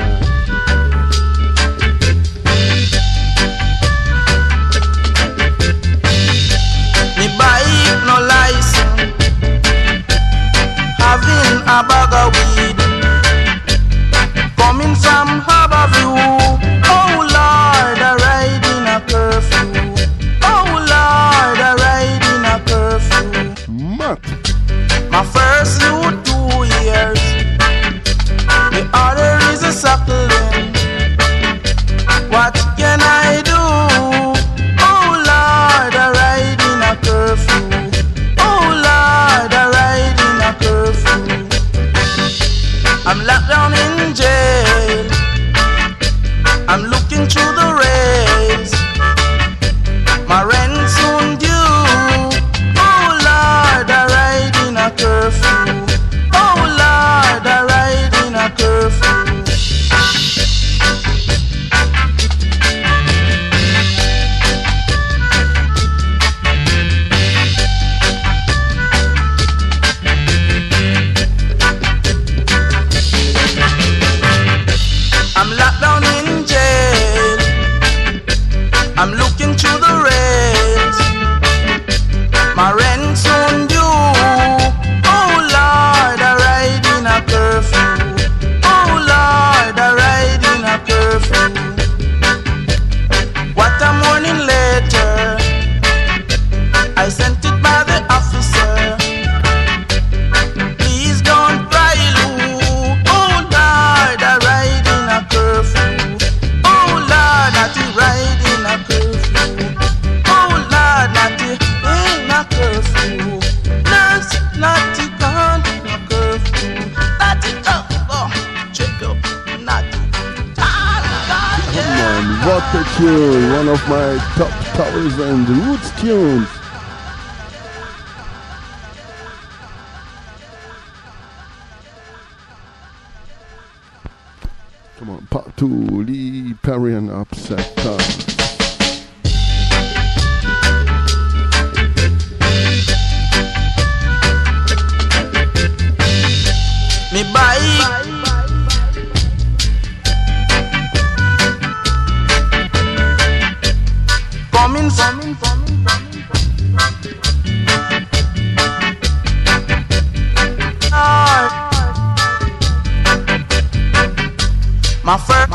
Me bike. Coming coming, coming, from. Ah. My first.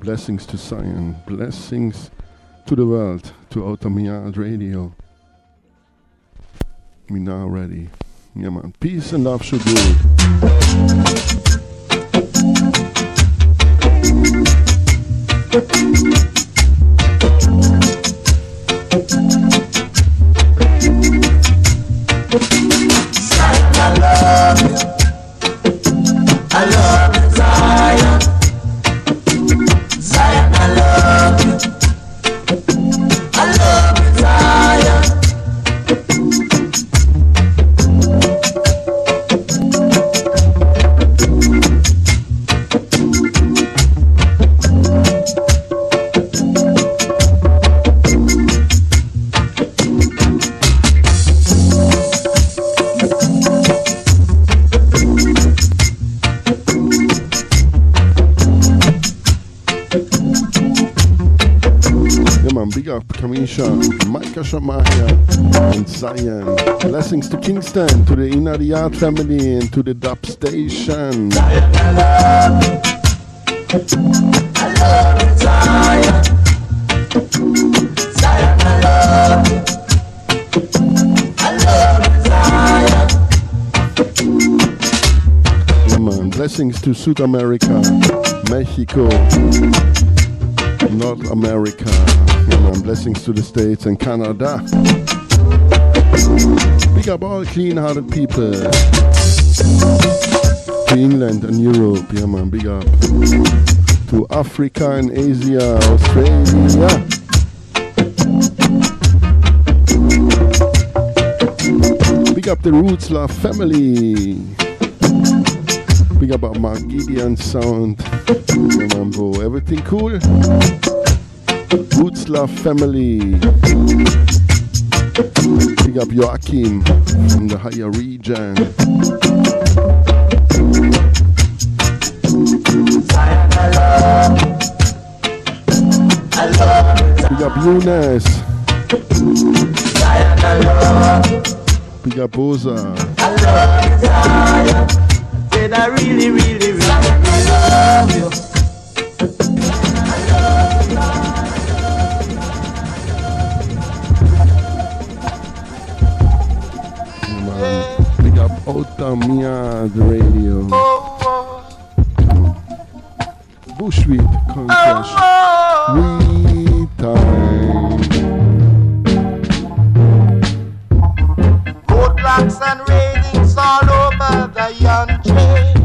Blessings to Zion. Blessings to the world, to Outta Mi Yard Radio. We now ready. Yeah, man. Peace and love should rule. Shamaya, and Zion. Blessings to Kingston, to the Yard family, and to the Dub Station. Zion. I love. I love you, Zion. Man, blessings to South America, Mexico, North America. Man, blessings to the States and Canada. Big up all clean hearted people. To England and Europe, yeah, man, big up. To Africa and Asia, Australia. Big up the Roots Love family. Big up our Mark Gideon sound. Yeah, man, bro. Everything cool? Roots Family. Pick up Joachim from the higher region. Pick up Eunice. Big up Boza. Said I really, really, really, really love you. Outta Mi Yard Radio. Bushwick Concash. We time. Roadblocks and railings all over the young tree.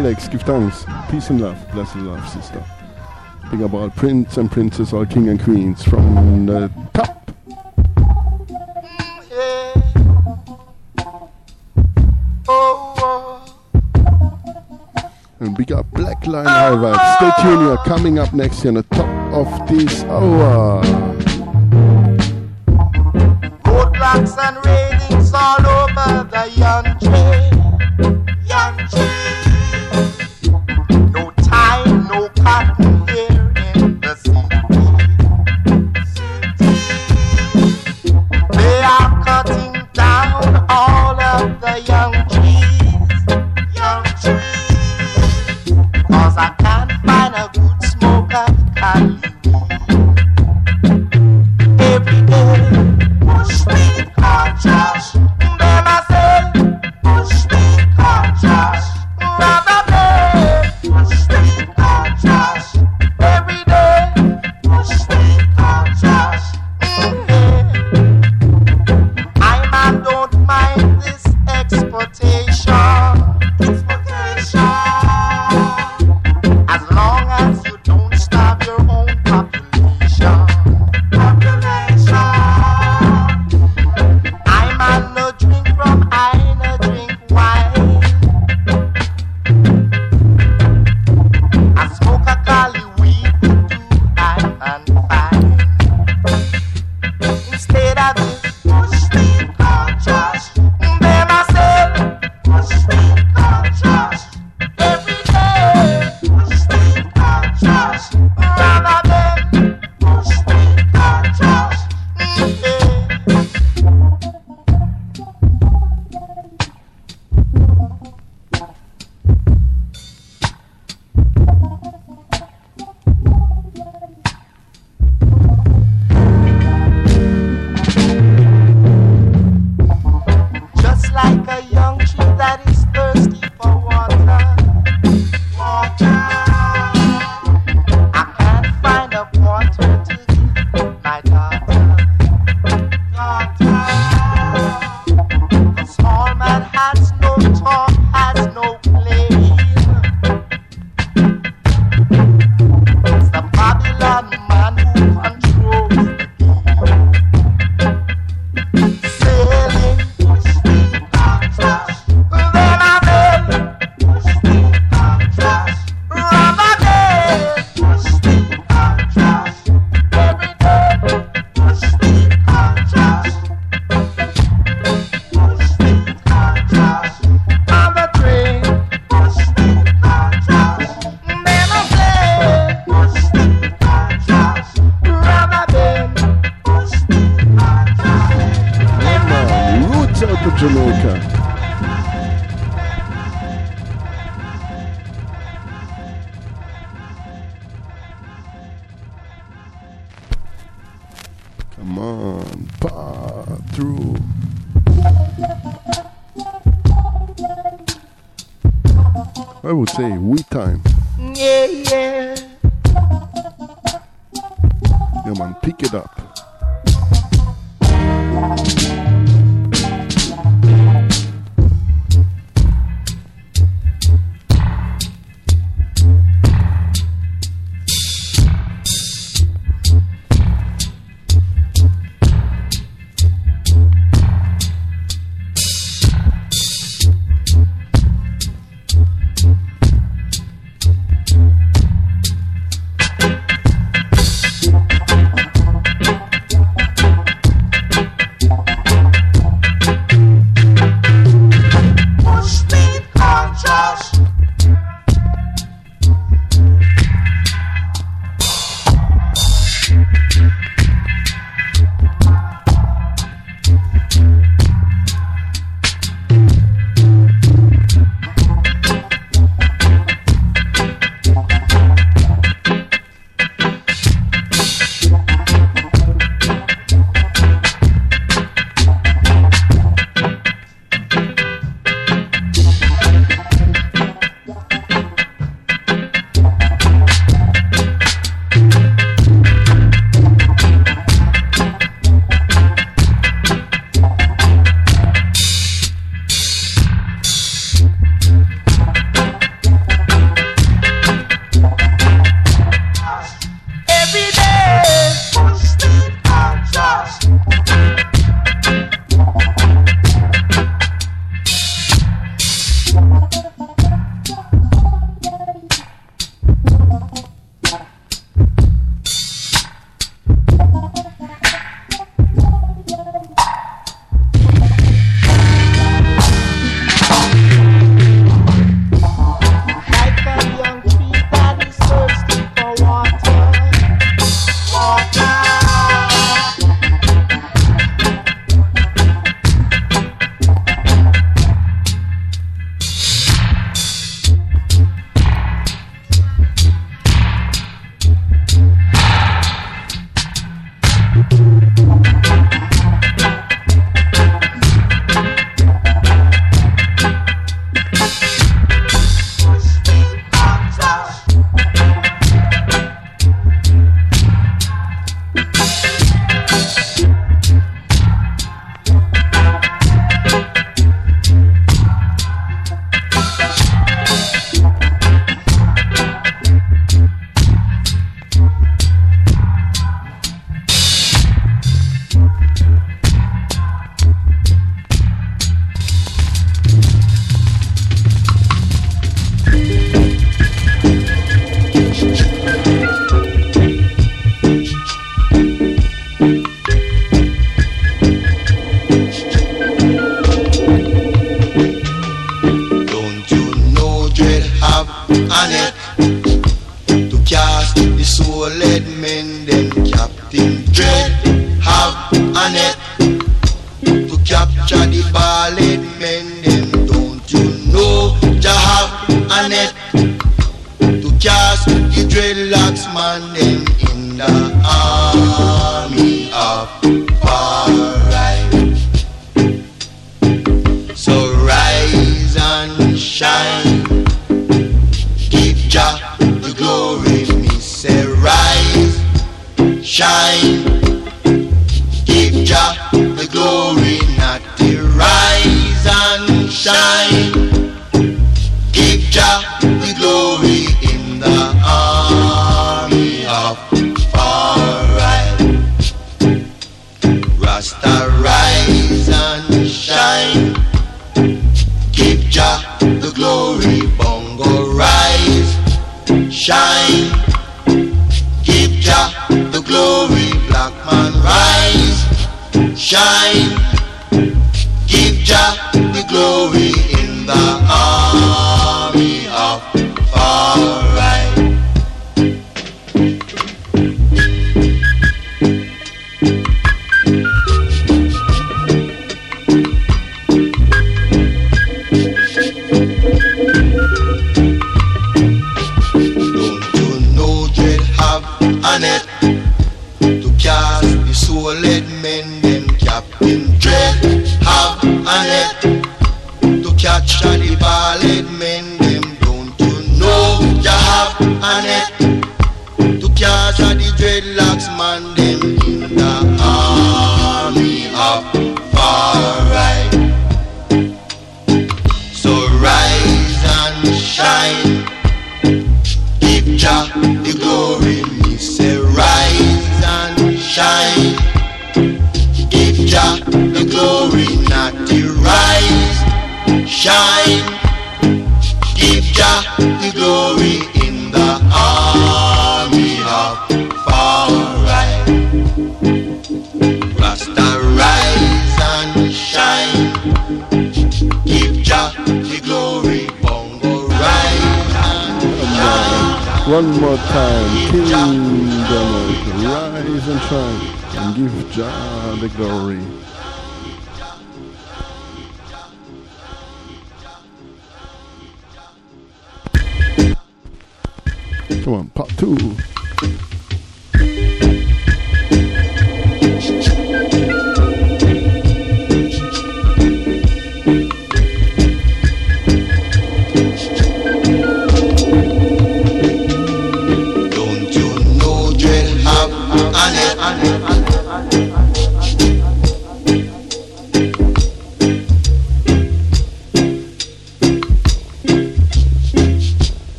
Alex, give thanks. Peace and love. Bless and love, sister. Big up all prince and princess, all king and queens from the top. And big up Black Line High Vibes. Stay tuned, we are coming up next here, on the top of this hour. Dreadlocks man, them in the army of far right. So rise and shine. Give Jah the glory, me say rise and shine. Give Jah the glory, not the rise, shine. Give Jah the glory One more time, Kingdom, rise and shine and give Jah the glory. Come on, part two.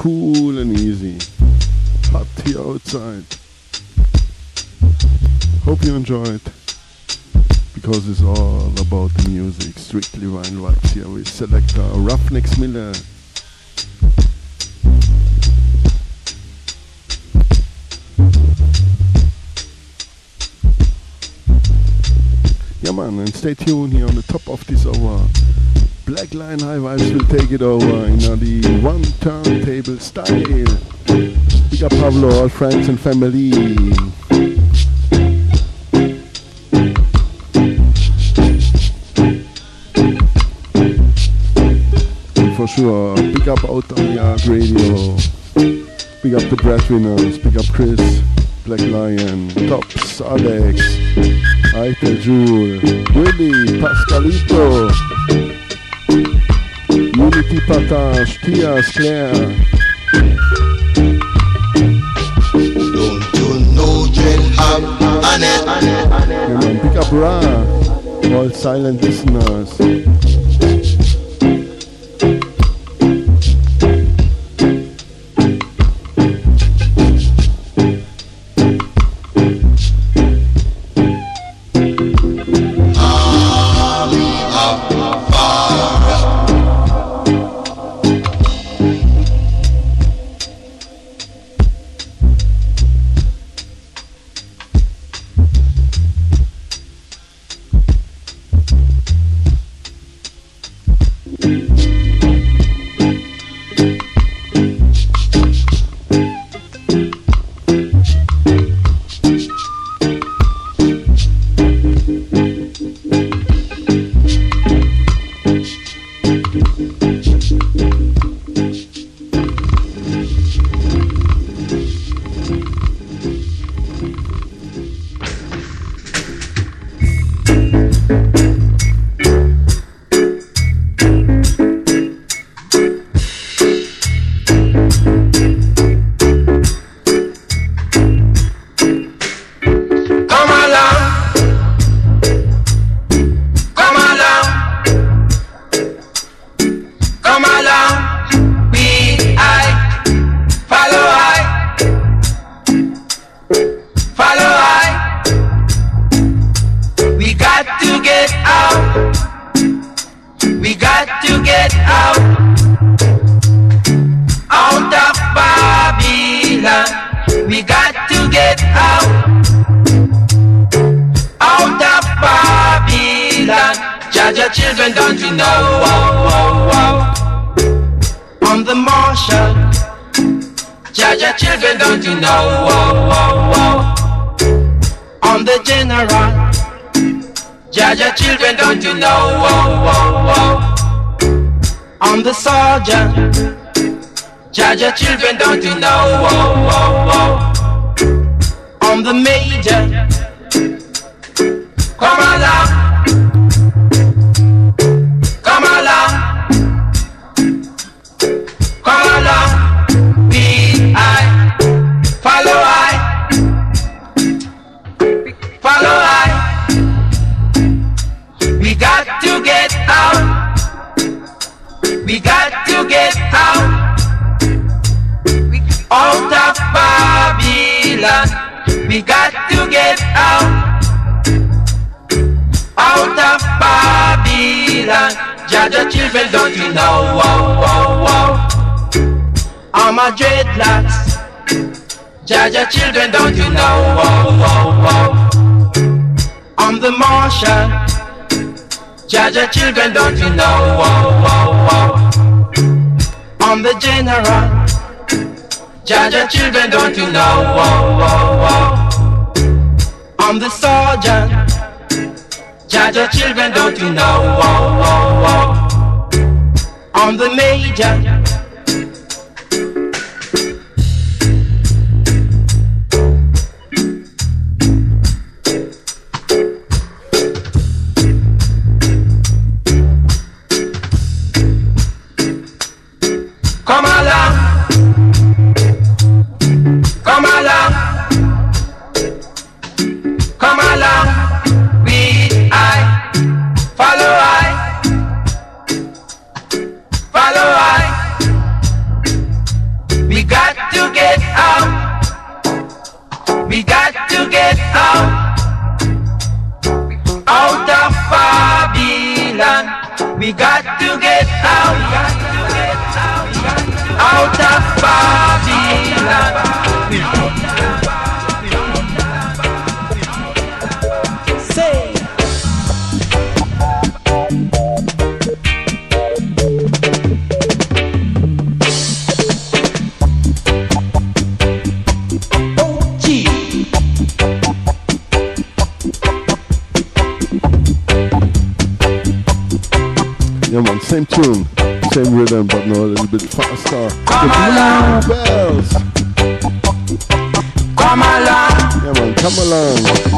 Cool Hope you enjoyed. Because it's all about the music. Strictly Wine Vibes here with selector Ruffneck Smille. Yeah man, and stay tuned here on the top of this hour. Black Line High Vibes will take it over in the one turntable style. Big up Pablo, all friends and family. For sure, big up out on Yard Radio. Big up the breadwinners, big up Chris, Black Lion, Tops, Alex, Aitel Jewel, Willy, Pascalito. Unity Patash, Tias, Claire. Man, pick up Ra, all silent listeners. We got to get out, out of Babylon. We got to get out, out of Babylon. Jah Jah children, don't you know? Wow, wow, wow. I'm a dreadlocks. Jah Jah children, don't you know? Wow, wow, wow. I'm the marshal. Jah Jah children, don't you know? Wow, wow, wow. I'm the general. Jah Jah children, don't you know? Oh, oh, oh. I'm the sergeant. Jah Jah children, don't you know? I'm the major. Africa. Come along, Bells. Come along. Yeah, man, come along.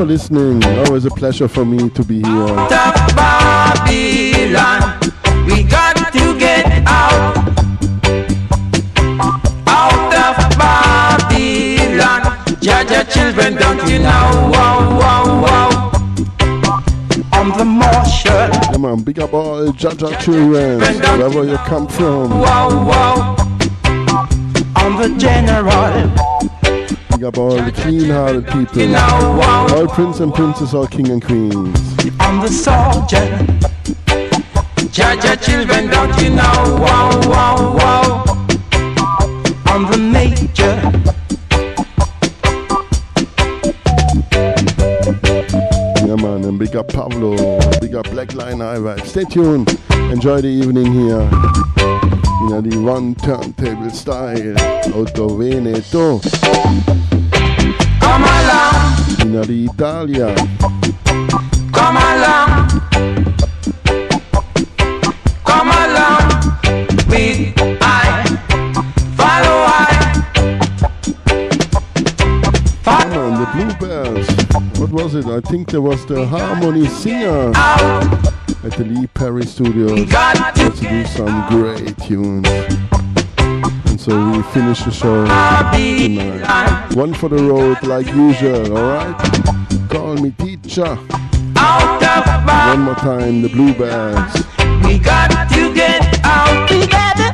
for listening. Always a pleasure for me to be here. Out of Babylon, we got to get out. Out of Babylon. Jah Jah children, don't you know? Wow, wow, wow. I'm the marshal. Yeah, man, big up all Jah Jah children, wherever you come from. Wow, wow. I'm the general big up all the clean hearted people. All prince and princess, all king and queens. I'm the soldier. Judge your children, don't you know? Wow, wow, wow. I'm the major. Yeah, man, and big up Pablo, big up Black Line Eye Stay tuned, enjoy the evening here. You know, the one turntable style out of Veneto. Come along, know, the Italia. come along, come along with I. Follow I. Come on, the Bluebells. What was it? I think there was the Harmony Singer at the Lee Perry Studios. Let's do some great tunes. So we finish the show tonight. One for the road, like usual, alright? Call me teacher. One more time, the Bluebells. We got to get out together.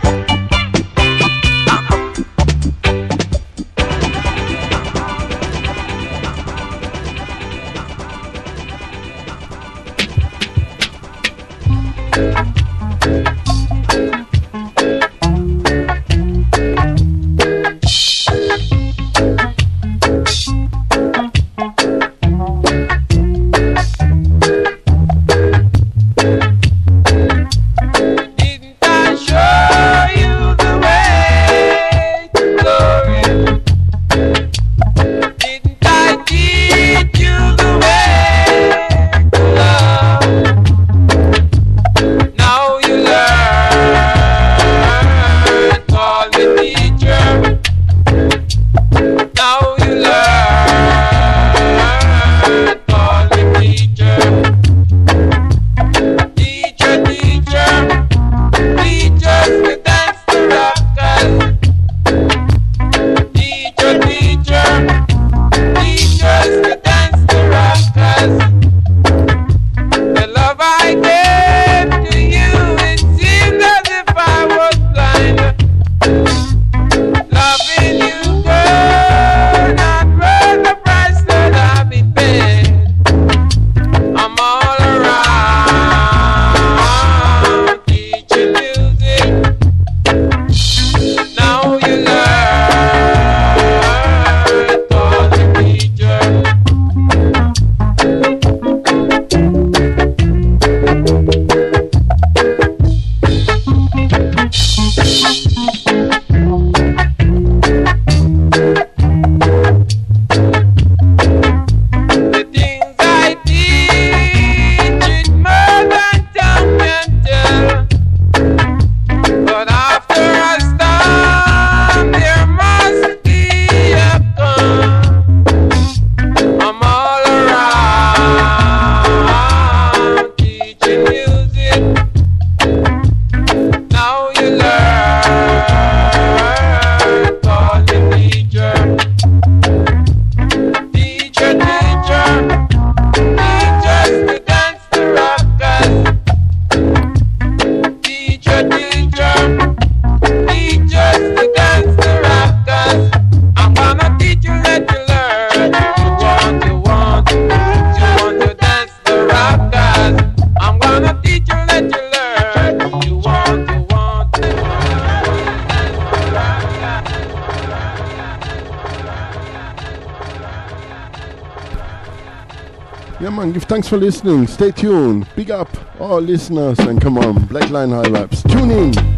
Thanks for listening. Stay tuned. Big up all listeners and come on, Black Line High. Tune in.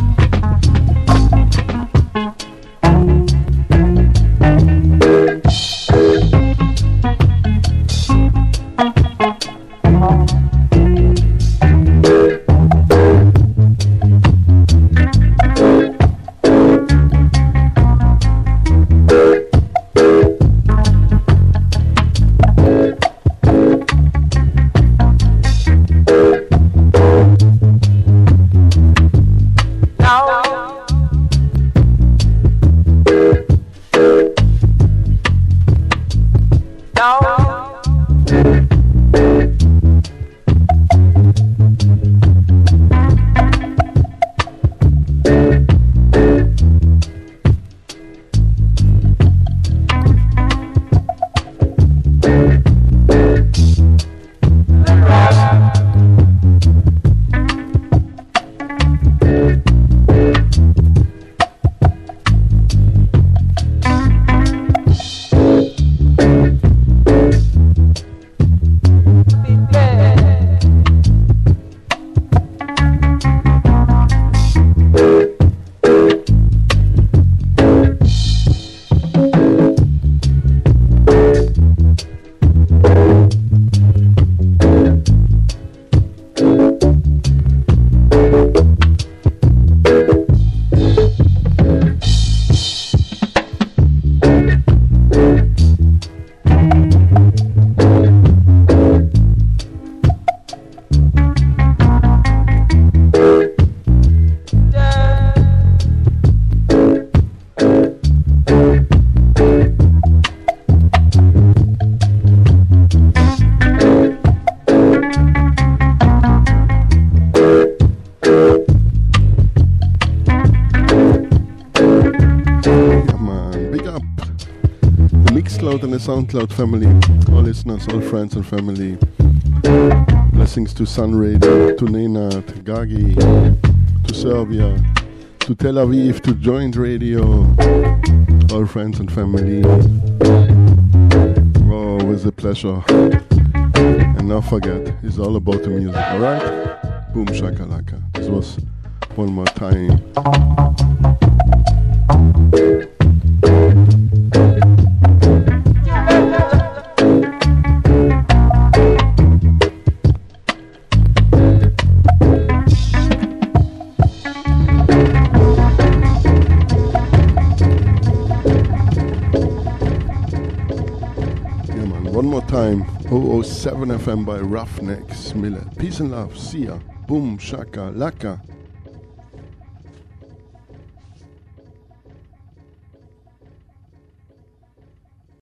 SoundCloud family, all listeners, all friends and family. Blessings to Sun Radio, to Nenad, Gagi, to Serbia, to Tel Aviv, to Joint Radio, all friends and family. Oh, always a pleasure. And not forget, it's all about the music, alright? Boom shakalaka. This was one more time FM by Ruffneck Smille. Peace and love. See ya. Boom, shaka, laka.